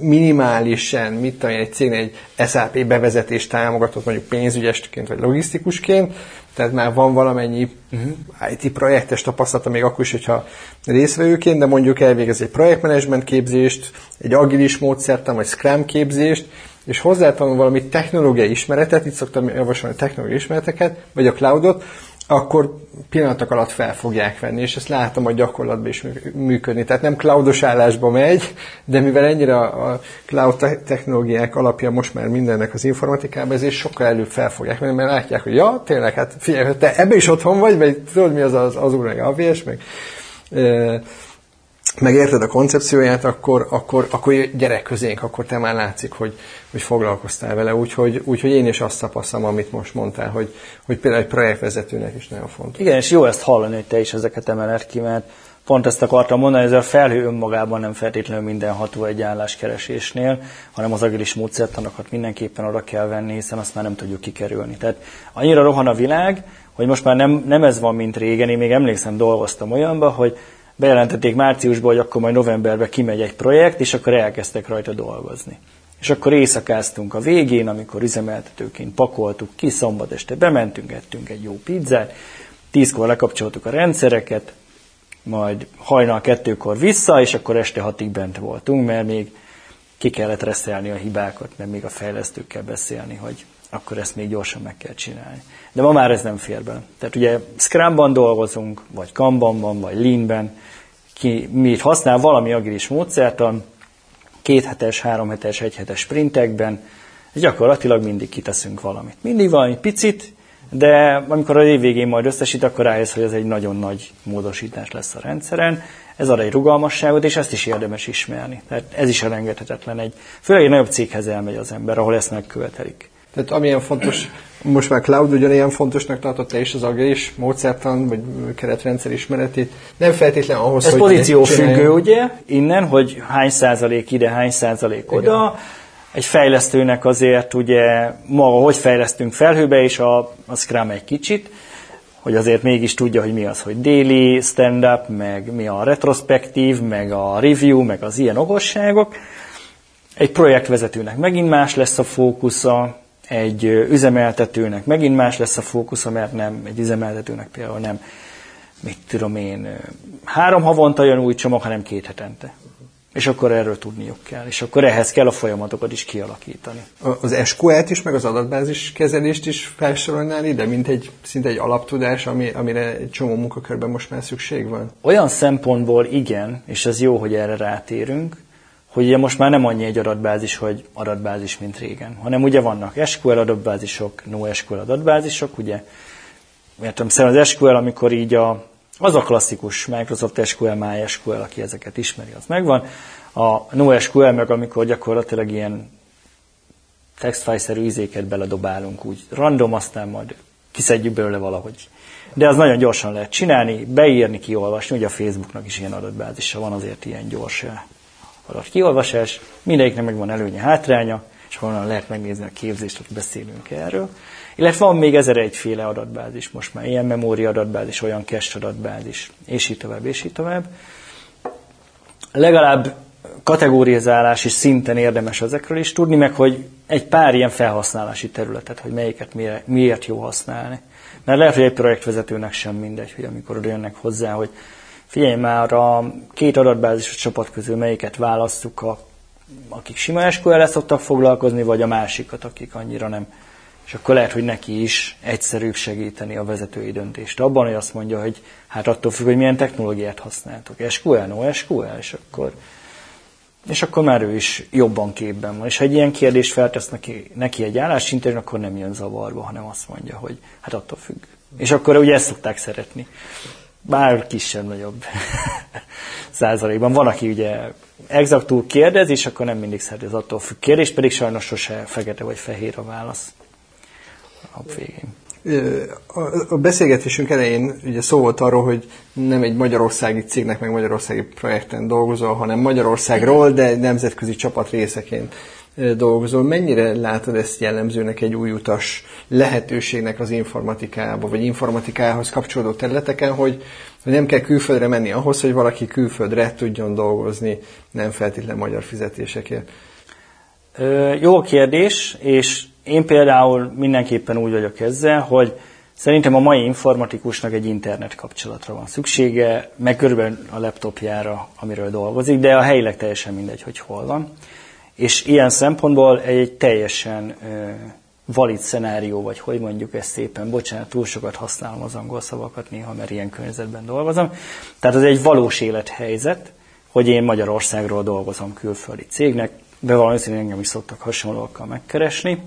minimálisan, mit tudom, egy cégnél egy SAP bevezetést támogatott mondjuk pénzügyesként vagy logisztikusként, tehát már van valamennyi uh-huh. Mhm. IT projektes tapasztalata, még akkor is, hogyha részvevőként, de mondjuk elvégez egy projektmenedzsment képzést, egy agilis módszertan vagy Scrum képzést, és hozzátanul valami technológiai ismeretet, itt szoktam javasolni a technológiai ismereteket, vagy a cloudot, akkor pillanatok alatt fel fogják venni, és ezt látom a gyakorlatban is működni. Tehát nem cloudos állásba megy, de mivel ennyire a cloud technológiák alapja most már mindennek az informatikában, ezért sokkal előbb fel fogják venni, mert látják, hogy ja, tényleg, hát figyelj, te ebbe is otthon vagy, vagy tudod mi az az, az úr, meg AVS, meg megérted a koncepcióját, akkor, akkor, akkor gyerek közénk, akkor te már látszik, hogy, hogy foglalkoztál vele. Úgyhogy, úgyhogy én is azt tapasztalom, amit most mondtál, hogy, hogy például egy projektvezetőnek is nagyon fontos. Igen, és jó ezt hallani, hogy te is ezeket emeled ki, mert pont ezt akartam mondani, ez a felhő önmagában nem feltétlenül mindenható egy álláskeresésnél, hanem az agilis módszertanokat mindenképpen oda kell venni, hiszen azt már nem tudjuk kikerülni. Tehát annyira rohan a világ, hogy most már nem, nem ez van, mint régen. Én még emlékszem, dolgoztam olyanba, hogy bejelentették márciusban, hogy akkor majd novemberben kimegy egy projekt, és akkor elkezdtek rajta dolgozni. És akkor éjszakáztunk a végén, amikor üzemeltetőként pakoltuk ki, szombat este bementünk, ettünk egy jó pizzát, tízkor lekapcsoltuk a rendszereket, majd hajnal kettőkor vissza, és akkor este hatig bent voltunk, mert még ki kellett reszelni a hibákat, mert még a fejlesztőkkel beszélni, hogy akkor ezt még gyorsan meg kell csinálni. De ma már ez nem fér bele. Tehát ugye Scrumban dolgozunk, vagy Kanbanban, vagy Leanben, ki mit használ valami agilis módszertan, két hetes, három hetes, egy hetes sprintekben, és gyakorlatilag mindig kiteszünk valamit. Mindig valami picit, de amikor a év végén majd összesít, akkor rájössz, hogy ez egy nagyon nagy módosítás lesz a rendszeren. Ez ad egy rugalmasságot, és ezt is érdemes ismerni. Tehát ez is elengedhetetlen. Egy, főleg egy nagyobb céghez elmegy az ember, ahol ezt megkövetelik. Tehát amilyen fontos, most már cloud ugyanilyen fontosnak tartotta is az agilés módszertan, vagy keretrendszer ismeretét. Nem feltétlenül ahhoz, Ez hogy... pozíció függő, ugye, innen, hogy hány százalék ide, hány százalék oda. Igen. Egy fejlesztőnek azért ugye maga, hogy fejlesztünk felhőbe, és a, a Scrum egy kicsit, hogy azért mégis tudja, hogy mi az, hogy daily stand-up, meg mi a retrospektív, meg a review, meg az ilyen okosságok. Egy projektvezetőnek megint más lesz a fókusza, egy üzemeltetőnek megint más lesz a fókusza, mert nem, egy üzemeltetőnek például nem, mit tudom én, három havonta jön új csomag, hanem két hetente. És akkor erről tudniuk kell. És akkor ehhez kell a folyamatokat is kialakítani. Az SQL-t is, meg az adatbázis kezelést is felsorolnál ide, mint egy szinte egy alaptudás, ami, amire egy csomó munkakörben most már szükség van? Olyan szempontból igen, és ez jó, hogy erre rátérünk, hogy ugye most már nem annyi egy adatbázis, hogy adatbázis, mint régen, hanem ugye vannak SQL adatbázisok, NoSQL adatbázisok, ugye, értem szerint az SQL, amikor így a, az a klasszikus Microsoft SQL, MySQL, aki ezeket ismeri, az megvan. A NoSQL meg amikor gyakorlatilag ilyen textfile-szerű izéket beledobálunk úgy random, aztán majd kiszedjük belőle valahogy. De az nagyon gyorsan lehet csinálni, beírni, kiolvasni, ugye a Facebooknak is ilyen adatbázisa van, azért ilyen gyors adat kiolvasás, mindegyiknek megvan előnye, hátránya, és honnan lehet megnézni a képzést, hogy beszélünk erről. Illetve van még ezer egyféle adatbázis, most már ilyen memóri adatbázis, olyan cache adatbázis, és így tovább, és így tovább. Legalább kategórizálási szinten érdemes ezekről is tudni, meg hogy egy pár ilyen felhasználási területet, hogy melyiket miért jó használni. Mert lehet, hogy egy projektvezetőnek sem mindegy, hogy amikor oda jönnek hozzá, hogy figyelj már, a két adatbázis csapat közül melyiket választjuk, a, akik sima SQL-el szoktak foglalkozni, vagy a másikat, akik annyira nem. És akkor lehet, hogy neki is egyszerűbb segíteni a vezetői döntést. Abban, hogy azt mondja, hogy hát attól függ, hogy milyen technológiát használtok. SQL, no SQL, és akkor, és akkor már ő is jobban képben van. És ha egy ilyen kérdést feltesz neki, neki egy állásinterjú, akkor nem jön zavarba, hanem azt mondja, hogy hát attól függ. És akkor ugye ezt szokták szeretni bár kisebb-nagyobb százalékban. Van, aki ugye exaktul kérdez, és akkor nem mindig szereti az attól függ kérdés, pedig sajnos sose fekete vagy fehér a válasz a végén. A beszélgetésünk elején ugye szó volt arról, hogy nem egy magyarországi cégnek, meg magyarországi projekten dolgozol, hanem Magyarországról, de nemzetközi csapat részeként dolgozol. Mennyire látod ezt jellemzőnek egy új utas lehetőségnek az informatikába, vagy informatikához kapcsolódó területeken, hogy, nem kell külföldre menni ahhoz, hogy valaki külföldre tudjon dolgozni, nem feltétlen magyar fizetésekért? Jó kérdés, és én például mindenképpen úgy vagyok ezzel, hogy Szerintem a mai informatikusnak egy internet kapcsolatra van szüksége, meg körülbelül a laptopjára, amiről dolgozik, de a helyileg teljesen mindegy, hogy hol van és ilyen szempontból egy teljesen valid szenárió, vagy hogy mondjuk ezt szépen, bocsánat, túl sokat használom az angol szavakat néha, mert ilyen környezetben dolgozom. Tehát ez egy valós élethelyzet, hogy én Magyarországról dolgozom külföldi cégnek, bevallom hogy engem is szoktak hasonlókkal megkeresni.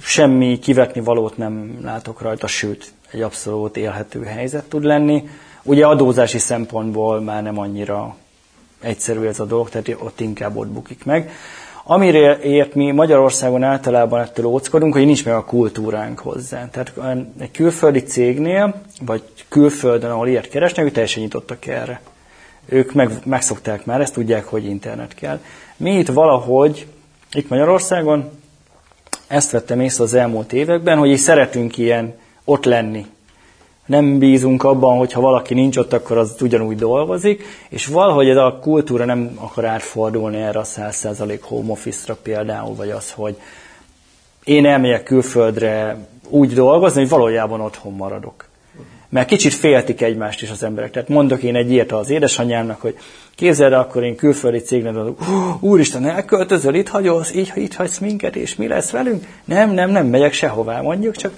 Semmi kivetni valót nem látok rajta, sőt, egy abszolút élhető helyzet tud lenni. Ugye adózási szempontból már nem annyira egyszerű ez a dolog, tehát ott inkább ott bukik meg. Amire ért mi Magyarországon általában ettől óckodunk, hogy nincs meg a kultúránk hozzá. Tehát egy külföldi cégnél, vagy külföldön, ahol ilyet keresnek, ők teljesen nyitottak erre. Ők meg, megszokták már, ezt tudják, hogy internet kell. Mi itt valahogy, itt Magyarországon, ezt vettem észre az elmúlt években, hogy így szeretünk ilyen ott lenni nem bízunk abban, hogy ha valaki nincs ott, akkor az ugyanúgy dolgozik, és valahogy ez a kultúra nem akar átfordulni erre a 100% home office-ra például, vagy az, hogy én elmegyek külföldre úgy dolgozni, hogy valójában otthon maradok. Mert kicsit féltik egymást is az emberek. Tehát mondok én egy ilyet az édesanyámnak, hogy képzeld akkor én külföldi cégnek adok, úristen, elköltözöl, itt hagyolsz, így, itt hagysz minket, és mi lesz velünk? Nem, nem, nem megyek sehová, mondjuk, csak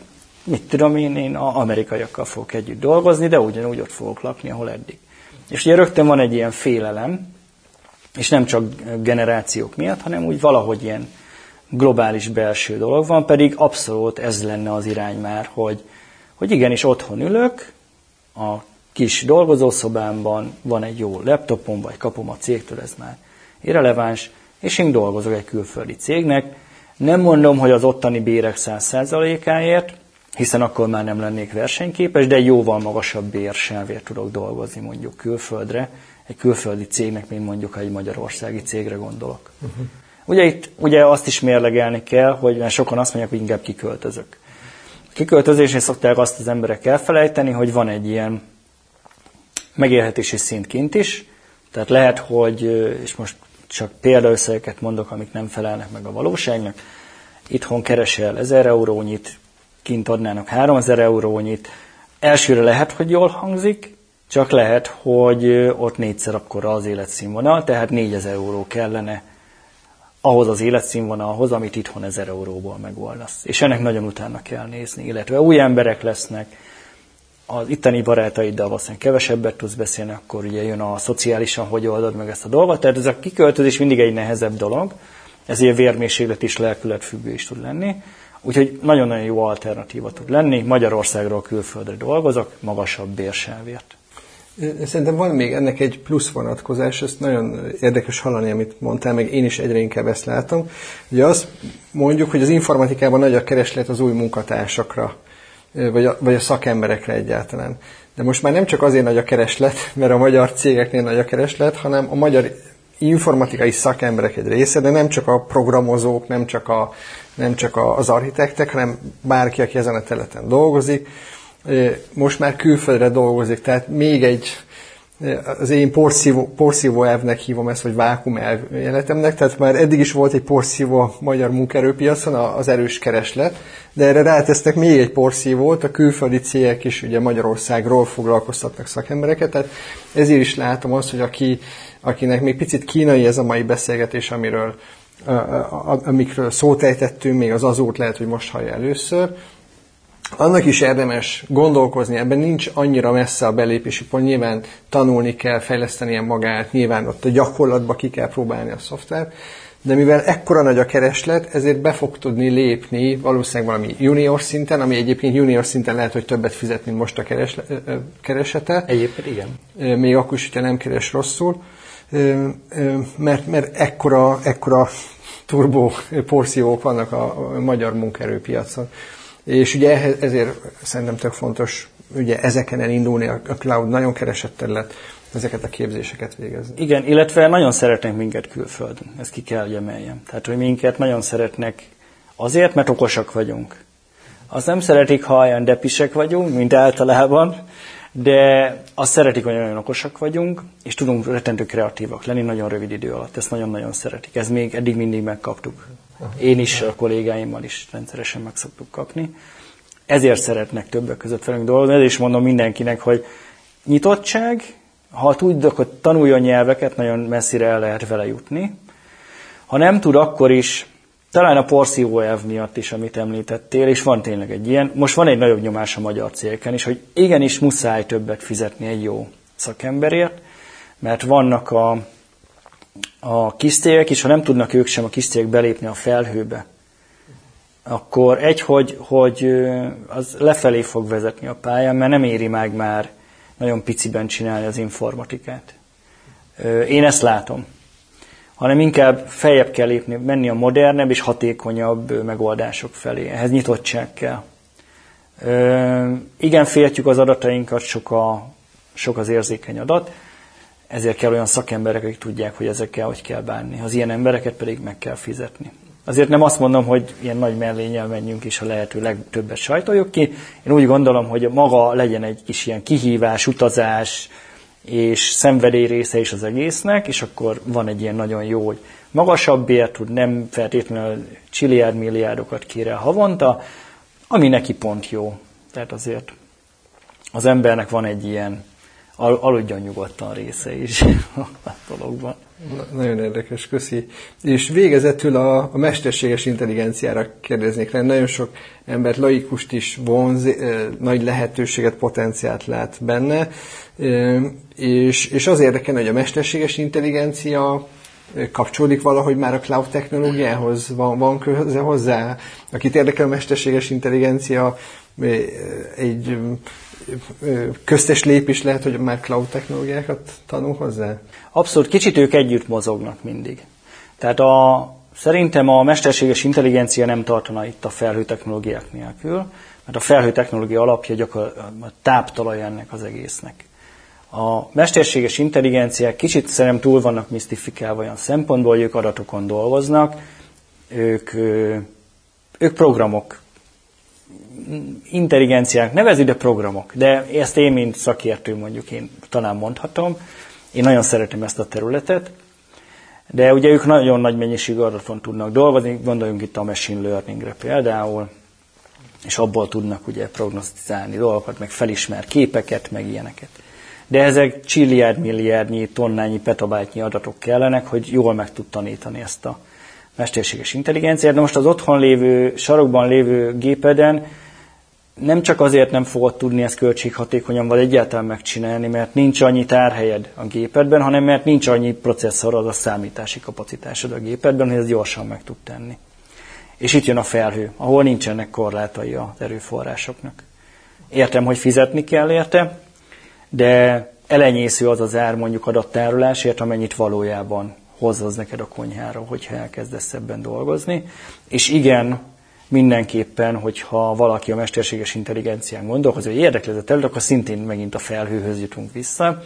mit tudom én, én amerikaiakkal fogok együtt dolgozni, de ugyanúgy ott fogok lakni, ahol eddig. És ugye rögtön van egy ilyen félelem, és nem csak generációk miatt, hanem úgy valahogy ilyen globális belső dolog van, pedig abszolút ez lenne az irány már, hogy, hogy igenis otthon ülök, a kis dolgozószobámban van egy jó laptopom, vagy kapom a cégtől, ez már irreleváns, és én dolgozok egy külföldi cégnek. Nem mondom, hogy az ottani bérek 100%-áért, hiszen akkor már nem lennék versenyképes, de jóval magasabb bérsávért tudok dolgozni mondjuk külföldre, egy külföldi cégnek, mint mondjuk egy magyarországi cégre gondolok. Uh-huh. Ugye itt ugye azt is mérlegelni kell, hogy mert sokan azt mondják, hogy inkább kiköltözök. A kiköltözésén szokták azt az emberek elfelejteni, hogy van egy ilyen megélhetési szint kint is, tehát lehet, hogy, és most csak példaösszegeket mondok, amik nem felelnek meg a valóságnak, itthon keresel 1000 eurónyit, kint adnának 3000 eurónyit. Elsőre lehet, hogy jól hangzik, csak lehet, hogy ott négyszer akkora az életszínvonal, tehát 4000 euró kellene ahhoz az életszínvonalhoz, amit itthon 1000 euróból megoldasz. És ennek nagyon utána kell nézni, illetve új emberek lesznek, az itteni barátaiddal valószínűleg kevesebbet tudsz beszélni, akkor ugye jön a szociálisan, hogy oldod meg ezt a dolgot. Tehát ez a kiköltözés mindig egy nehezebb dolog, ezért vérmérséklet is lelkületfüggő is tud lenni. Úgyhogy nagyon-nagyon jó alternatíva tud lenni. Magyarországról külföldre dolgozok, magasabb bérsávért. Szerintem van még ennek egy plusz vonatkozás, ezt nagyon érdekes hallani, amit mondtál, meg én is egyre inkább ezt látom. Ugye azt mondjuk, hogy az informatikában nagy a kereslet az új munkatársakra, vagy a, vagy a szakemberekre egyáltalán. De most már nem csak azért nagy a kereslet, mert a magyar cégeknél nagy a kereslet, hanem a magyar informatikai szakemberek egy része, de nem csak a programozók, nem csak, a, nem csak az architektek, hanem bárki, aki ezen a területen dolgozik, most már külföldre dolgozik, tehát még egy, az én porszívó, porszívó elvnek hívom ezt, vagy vákum elv életemnek, tehát már eddig is volt egy porszívó a magyar munkerőpiacon, az erős kereslet, de erre rátesznek még egy porszívót, a külföldi cégek is ugye Magyarországról foglalkoztatnak szakembereket, tehát ezért is látom azt, hogy aki akinek még picit kínai ez a mai beszélgetés, amiről, amikről szót ejtettünk, még az azót lehet, hogy most hallja először, annak is érdemes gondolkozni, ebben nincs annyira messze a belépési pont, nyilván tanulni kell, fejleszteni magát, nyilván ott a gyakorlatba ki kell próbálni a szoftvert, de mivel ekkora nagy a kereslet, ezért be fog tudni lépni valószínűleg valami junior szinten, ami egyébként junior szinten lehet, hogy többet fizet, mint most a keresete. Egyébként igen. Még akkor is, hogyha nem keres rosszul mert, mert ekkora, ekkora turbó porszívók vannak a, a magyar munkaerőpiacon. És ugye ezért szerintem tök fontos ugye ezeken elindulni, a cloud nagyon keresett terület, ezeket a képzéseket végezni. Igen, illetve nagyon szeretnek minket külföldön, ezt ki kell, hogy emeljem. Tehát, hogy minket nagyon szeretnek azért, mert okosak vagyunk. Azt nem szeretik, ha olyan depisek vagyunk, mint általában, de azt szeretik, hogy nagyon okosak vagyunk, és tudunk rettentő kreatívak lenni nagyon rövid idő alatt. Ezt nagyon-nagyon szeretik. Ez még eddig mindig megkaptuk. Én is, a kollégáimmal is rendszeresen meg szoktuk kapni. Ezért szeretnek többek között velünk dolgozni, ezért is mondom mindenkinek, hogy nyitottság, ha tud, akkor tanuljon nyelveket, nagyon messzire el lehet vele jutni. Ha nem tud, akkor is talán a porszívó elv miatt is, amit említettél, és van tényleg egy ilyen. Most van egy nagyobb nyomás a magyar cégeken is, hogy igenis muszáj többet fizetni egy jó szakemberért, mert vannak a, a kis cégek, és ha nem tudnak ők sem a kis cégek belépni a felhőbe, akkor egy, hogy, hogy az lefelé fog vezetni a pályán, mert nem éri meg már nagyon piciben csinálni az informatikát. Én ezt látom. Hanem inkább feljebb kell lépni, menni a modernebb és hatékonyabb megoldások felé. Ehhez nyitottság kell. Igen, féltjük az adatainkat, sok, a, sok az érzékeny adat, ezért kell olyan szakemberek, akik tudják, hogy ezekkel hogy kell bánni. Az ilyen embereket pedig meg kell fizetni. Azért nem azt mondom, hogy ilyen nagy mellényel menjünk és a lehető legtöbbet sajtoljuk ki. Én úgy gondolom, hogy maga legyen egy kis ilyen kihívás, utazás és szenvedély része is az egésznek, és akkor van egy ilyen nagyon jó, hogy magasabb bért tud, nem feltétlenül csilliárd milliárdokat kér el havonta, ami neki pont jó. Tehát azért az embernek van egy ilyen al- aludjon nyugodtan része is a dologban. Na, nagyon érdekes, köszi. És végezetül a, a mesterséges intelligenciára kérdeznék rá. Nagyon sok embert, laikust is vonz, nagy lehetőséget, potenciált lát benne, és, és az érdekel, hogy a mesterséges intelligencia kapcsolódik valahogy már a cloud technológiához, van, van köze hozzá? Akit érdekel a mesterséges intelligencia, egy köztes lépés lehet, hogy már cloud technológiákat tanul hozzá? Abszolút, kicsit ők együtt mozognak mindig. Tehát a, szerintem a mesterséges intelligencia nem tartana itt a felhő technológiák nélkül, mert a felhő technológia alapja gyakorlatilag a táptalaj ennek az egésznek. A mesterséges intelligenciák kicsit szerintem túl vannak misztifikálva olyan szempontból, hogy ők adatokon dolgoznak, ők, ők programok intelligenciák nevezi, de programok. De ezt én, mint szakértő mondjuk én talán mondhatom. Én nagyon szeretem ezt a területet, de ugye ők nagyon nagy mennyiségű adaton tudnak dolgozni, gondoljunk itt a machine learningre például, és abból tudnak ugye prognosztizálni dolgokat, meg felismer képeket, meg ilyeneket. De ezek csilliárd, milliárdnyi, tonnányi, petabájtnyi adatok kellenek, hogy jól meg tud tanítani ezt a mesterséges intelligenciát. De most az otthon lévő, sarokban lévő gépeden nem csak azért nem fogod tudni ezt költséghatékonyan vagy egyáltalán megcsinálni, mert nincs annyi tárhelyed a gépedben, hanem mert nincs annyi processzor, az a számítási kapacitásod a gépedben, hogy ezt gyorsan meg tud tenni. És itt jön a felhő, ahol nincsenek korlátai az erőforrásoknak. Értem, hogy fizetni kell érte, de elenyésző az az ár mondjuk adattárolásért, amennyit valójában hozz neked a konyhára, hogyha elkezdesz ebben dolgozni. És igen, mindenképpen, hogyha valaki a mesterséges intelligencián gondolkozik, hogy érdekli ez a terület, akkor szintén megint a felhőhöz jutunk vissza,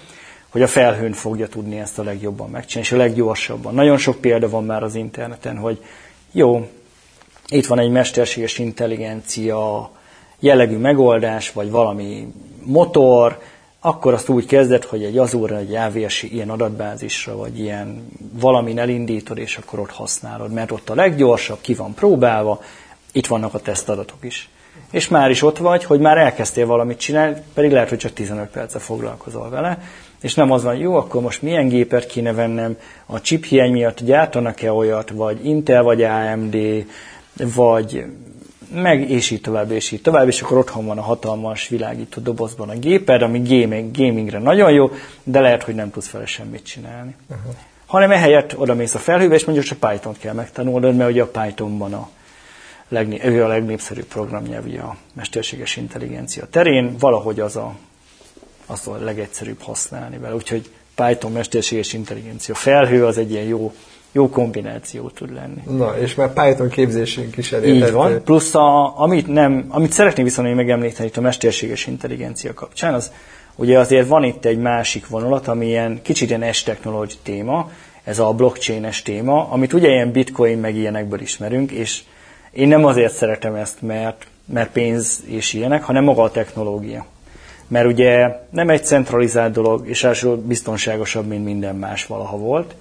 hogy a felhőn fogja tudni ezt a legjobban megcsinálni, és a leggyorsabban. Nagyon sok példa van már az interneten, hogy jó, itt van egy mesterséges intelligencia jellegű megoldás, vagy valami motor, akkor azt úgy kezdett, hogy egy Azure, egy AWS ilyen adatbázisra, vagy ilyen valamin elindítod, és akkor ott használod, mert ott a leggyorsabb, ki van próbálva, itt vannak a tesztadatok is. És már is ott vagy, hogy már elkezdtél valamit csinálni, pedig lehet, hogy csak 15 perce foglalkozol vele, és nem az van, jó, akkor most milyen gépet kéne vennem, a chip hiány miatt gyártanak-e olyat, vagy Intel, vagy AMD, vagy meg, és így tovább, és így tovább, és akkor otthon van a hatalmas világító dobozban a géped, ami gaming, gamingre nagyon jó, de lehet, hogy nem tudsz vele semmit csinálni. Uh-huh. Hanem ehelyett oda mész a felhőbe, és mondjuk csak Python-t kell megtanulnod, mert ugye a Pythonban a legné- ő a legnépszerűbb programnyelv a mesterséges intelligencia terén, valahogy az a, az a legegyszerűbb használni vele. Úgyhogy Python mesterséges intelligencia felhő az egy ilyen jó, jó kombináció tud lenni. Na, és már Python képzésünk is elérhető. Így van. Plusz, a, amit, nem, amit szeretnék viszont megemlíteni itt a mesterséges intelligencia kapcsán, az ugye azért van itt egy másik vonulat, ami ilyen kicsit ilyen s technology téma, ez a blockchain-es téma, amit ugye ilyen bitcoin meg ilyenekből ismerünk, és én nem azért szeretem ezt, mert, mert pénz és ilyenek, hanem maga a technológia. Mert ugye nem egy centralizált dolog, és elsősorban biztonságosabb, mint minden más valaha volt.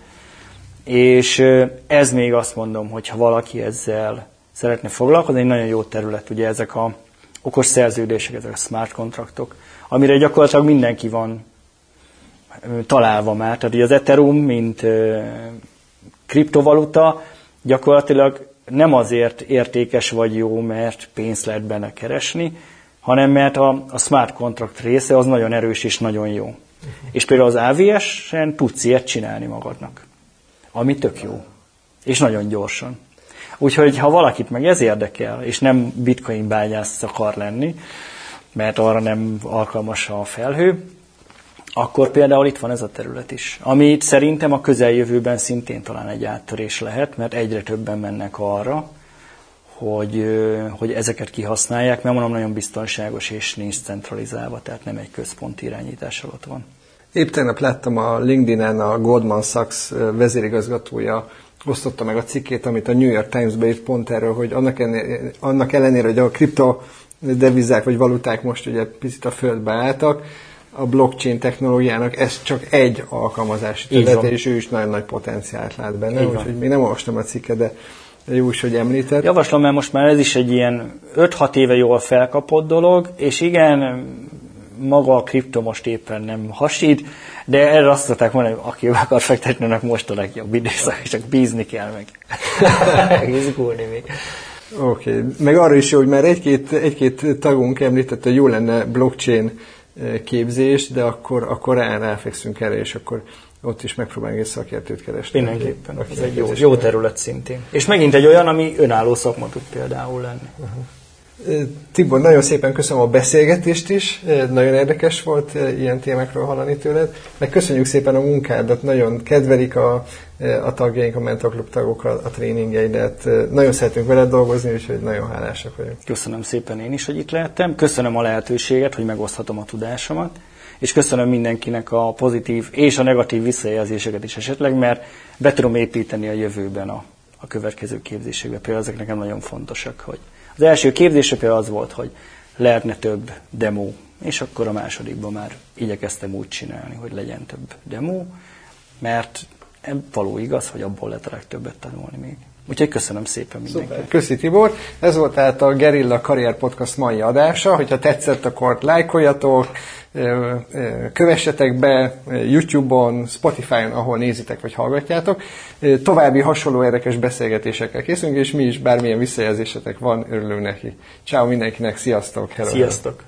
És ez még azt mondom, hogy ha valaki ezzel szeretne foglalkozni, egy nagyon jó terület, ugye ezek a okos szerződések, ezek a smart kontraktok, amire gyakorlatilag mindenki van találva már. Tehát az Ethereum, mint kriptovaluta, gyakorlatilag nem azért értékes vagy jó, mert pénzt lehet benne keresni, hanem mert a, a smart contract része az nagyon erős és nagyon jó. Uh-huh. És például az AVS-en tudsz ilyet csinálni magadnak, ami tök jó, és nagyon gyorsan. Úgyhogy ha valakit meg ez érdekel, és nem bitcoin bányász akar lenni, mert arra nem alkalmas a felhő, akkor például itt van ez a terület is, ami szerintem a közeljövőben szintén talán egy áttörés lehet, mert egyre többen mennek arra, hogy, hogy ezeket kihasználják, mert mondom, nagyon biztonságos és nincs centralizálva, tehát nem egy központi irányítás alatt van. Épp tegnap láttam a LinkedIn-en a Goldman Sachs vezérigazgatója osztotta meg a cikkét, amit a New York Times-be írt pont erről, hogy annak, ennél, annak ellenére, hogy a kripto devizák vagy valuták most ugye picit a földbe álltak, a blockchain technológiának ez csak egy alkalmazási terület, és ő is nagyon nagy potenciált lát benne, úgyhogy még nem olvastam a cikket, de jó is, hogy említett. Javaslom, mert most már ez is egy ilyen 5-6 éve jól felkapott dolog, és igen, maga a kripto most éppen nem hasít, de erre azt mondták mondani, hogy aki akar fektetni, annak most a legjobb időszak, csak bízni kell meg. Izgulni még. Oké, okay. meg arra is jó, hogy már egy-két, egy-két tagunk említette, hogy jó lenne blockchain eh, képzés, de akkor, akkor rá, ráfekszünk erre, és akkor ott is megpróbálunk egy szakértőt keresni. Mindenképpen, aki, ez egy jó, jó terület szintén. És megint egy olyan, ami önálló szakma tud például lenni. Uh-huh. Tibor, nagyon szépen köszönöm a beszélgetést is, nagyon érdekes volt ilyen témákról hallani tőled, meg köszönjük szépen a munkádat, nagyon kedvelik a, a tagjaink, a Mentor Club tagok a, a tréningeidet, nagyon szeretünk veled dolgozni, úgyhogy nagyon hálásak vagyunk. Köszönöm szépen én is, hogy itt lehettem, köszönöm a lehetőséget, hogy megoszthatom a tudásomat, és köszönöm mindenkinek a pozitív és a negatív visszajelzéseket is esetleg, mert be tudom építeni a jövőben a, a következő képzésekbe. Például ezek nekem nagyon fontosak, hogy az első például az volt, hogy lehetne több demo, és akkor a másodikban már igyekeztem úgy csinálni, hogy legyen több demo, mert való igaz, hogy abból lehet a legtöbbet tanulni még. Úgyhogy köszönöm szépen mindenkinek. Köszi Tibor. Ez volt tehát a Gerilla Karrier Podcast mai adása. Hogyha tetszett, akkor lájkoljatok, kövessetek be YouTube-on, Spotify-on, ahol nézitek vagy hallgatjátok. További hasonló érdekes beszélgetésekkel készülünk, és mi is bármilyen visszajelzésetek van, örülünk neki. Ciao mindenkinek, sziasztok! Hello. Sziasztok!